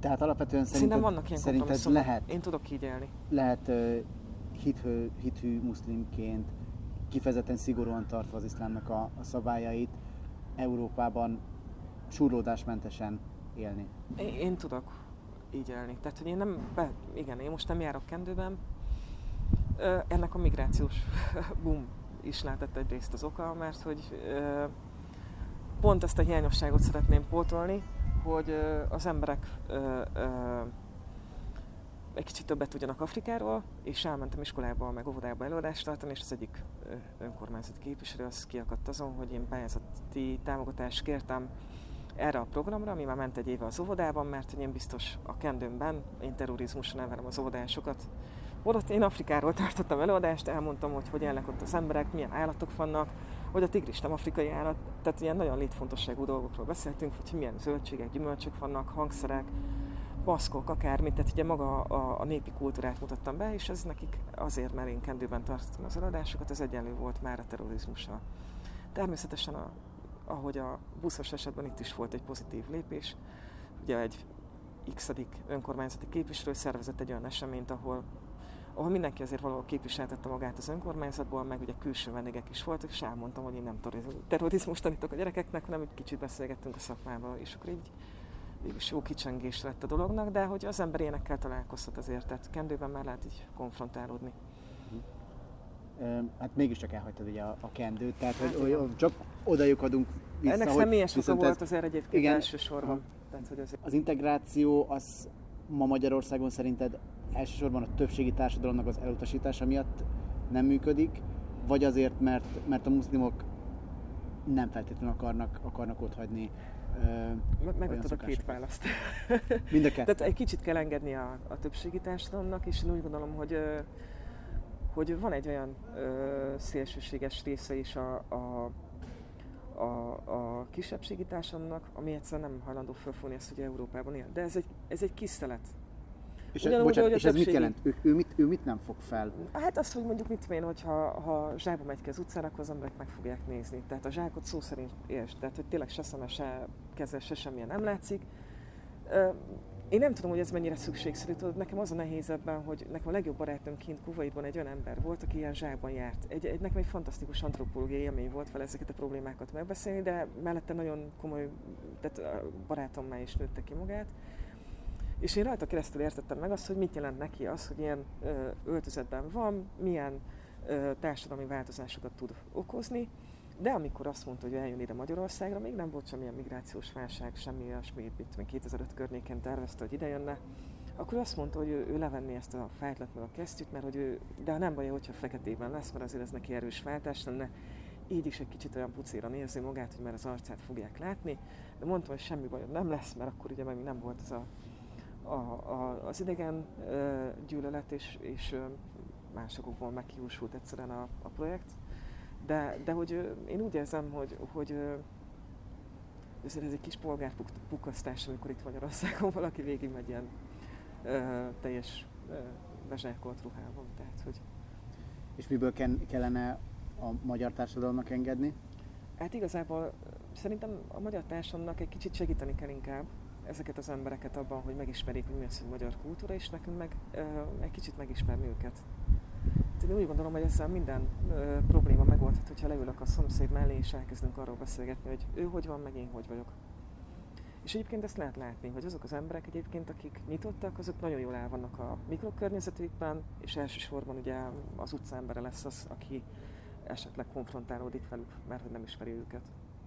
Tehát alapvetően szerinted, vannak ilyen szerinted lehet, én tudok így élni. Lehet uh, hithő, hithű muszlimként kifejezetten szigorúan tartva az iszlámnak a, a szabályait Európában surlódásmentesen élni. Én, én tudok így élni. Tehát, hogy én nem, be, igen, én most nem járok kendőben, ennek a migrációs boom is lehetett egyrészt az oka, mert hogy pont ezt a hiányosságot szeretném pótolni, hogy az emberek egy kicsit többet tudjanak Afrikáról, és elmentem iskolába, meg óvodába előadást tartani, és az egyik önkormányzati képviselő az kiakadt azon, hogy én pályázati támogatást kértem erre a programra, ami már ment egy éve az óvodában, mert én biztos a kendőmben, én terrorizmusra nevelem az óvodásokat, Holott én Afrikáról tartottam előadást, elmondtam, hogy hogy élnek ott az emberek, milyen állatok vannak, hogy a tigris nem afrikai állat, tehát ilyen nagyon létfontosságú dolgokról beszéltünk, hogy milyen zöldségek, gyümölcsök vannak, hangszerek, maszkok, akármit, tehát ugye maga a, a népi kultúrát mutattam be, és ez nekik azért, mert én kendőben tartottam az eladásokat, ez egyenlő volt már a terrorizmussal. Természetesen, a, ahogy a buszos esetben itt is volt egy pozitív lépés, ugye egy x önkormányzati képviselő szervezett egy olyan eseményt, ahol ahol mindenki azért valahol képviseltette magát az önkormányzatból, meg ugye külső vendégek is voltak, és elmondtam, hogy én nem terrorizmus tanítok a gyerekeknek, hanem egy kicsit beszélgettünk a szakmával, és akkor így is jó kicsengés lett a dolognak, de hogy az ember énekkel találkozhat azért, tehát kendőben már lehet így konfrontálódni. Hát mégiscsak elhagytad ugye a, a kendőt, tehát hát, hogy, hogy csak oda lyukadunk vissza. Ennek személyes oka volt azért egyébként igen, elsősorban. Tehát, hogy azért... Az integráció az ma Magyarországon szerinted elsősorban a többségi társadalomnak az elutasítása miatt nem működik, vagy azért, mert, mert a muszlimok nem feltétlenül akarnak, akarnak ott hagyni Megadtad a két választ. Mind a kettő. Tehát egy kicsit kell engedni a, a többségi társadalomnak, és én úgy gondolom, hogy hogy van egy olyan ö, szélsőséges része is a, a, a, a kisebbségi társadalomnak, ami egyszerűen nem hajlandó felfogni ezt, hogy Európában él. De ez egy, ez egy kis szelet és, Ugyanúgy, bocsánat, és ez mit jelent? Ő, ő, mit, ő mit nem fog fel? Hát azt, hogy mondjuk mit én, hogyha ha zsákba megy ki az utcára, akkor az emberek meg fogják nézni. Tehát a zsákot szó szerint értsd. Tehát, hogy tényleg se szeme, se keze, se semmilyen nem látszik. Én nem tudom, hogy ez mennyire szükségszerű. Tudod, nekem az a nehéz ebben, hogy nekem a legjobb barátom kint Kuwaitban egy olyan ember volt, aki ilyen zsákban járt. Egy, egy, nekem egy fantasztikus antropológiai élmény volt vele ezeket a problémákat megbeszélni, de mellette nagyon komoly, tehát barátommá is nőtte ki magát. És én rajta keresztül értettem meg azt, hogy mit jelent neki az, hogy ilyen ö, öltözetben van, milyen társadalmi változásokat tud okozni, de amikor azt mondta, hogy eljön ide Magyarországra, még nem volt semmilyen migrációs válság, semmi olyasmi, még 2005 környéken tervezte, hogy ide jönne, akkor azt mondta, hogy ő, ő levenni ezt a fájtlat meg a kesztyűt, mert hogy ő, de nem baj, hogyha feketében lesz, mert azért ez neki erős váltás lenne, így is egy kicsit olyan pucéra érzi magát, hogy már az arcát fogják látni, de mondtam, hogy semmi baj nem lesz, mert akkor ugye meg nem volt ez a a, a, az idegen ö, gyűlölet, és, és másokból meghiúsult egyszerűen a, a projekt. De, de hogy én úgy érzem, hogy, hogy ö, ez, egy kis polgárpukasztás, amikor itt Magyarországon valaki végig megy ilyen ö, teljes ö, bezsákolt ruhában. Tehát, hogy... És miből kellene a magyar társadalomnak engedni? Hát igazából szerintem a magyar társadalomnak egy kicsit segíteni kell inkább, ezeket az embereket abban, hogy megismerjék, hogy mi az, hogy magyar kultúra, és nekünk meg ö, egy kicsit megismerni őket. Én úgy gondolom, hogy ezzel minden ö, probléma megoldhat, hogyha leülök a szomszéd mellé, és elkezdünk arról beszélgetni, hogy ő hogy van, meg én hogy vagyok. És egyébként ezt lehet látni, hogy azok az emberek egyébként, akik nyitottak, azok nagyon jól el vannak a mikrokörnyezetükben, és elsősorban ugye az utcámbere lesz az, aki esetleg konfrontálódik velük, mert hogy nem ismeri őket.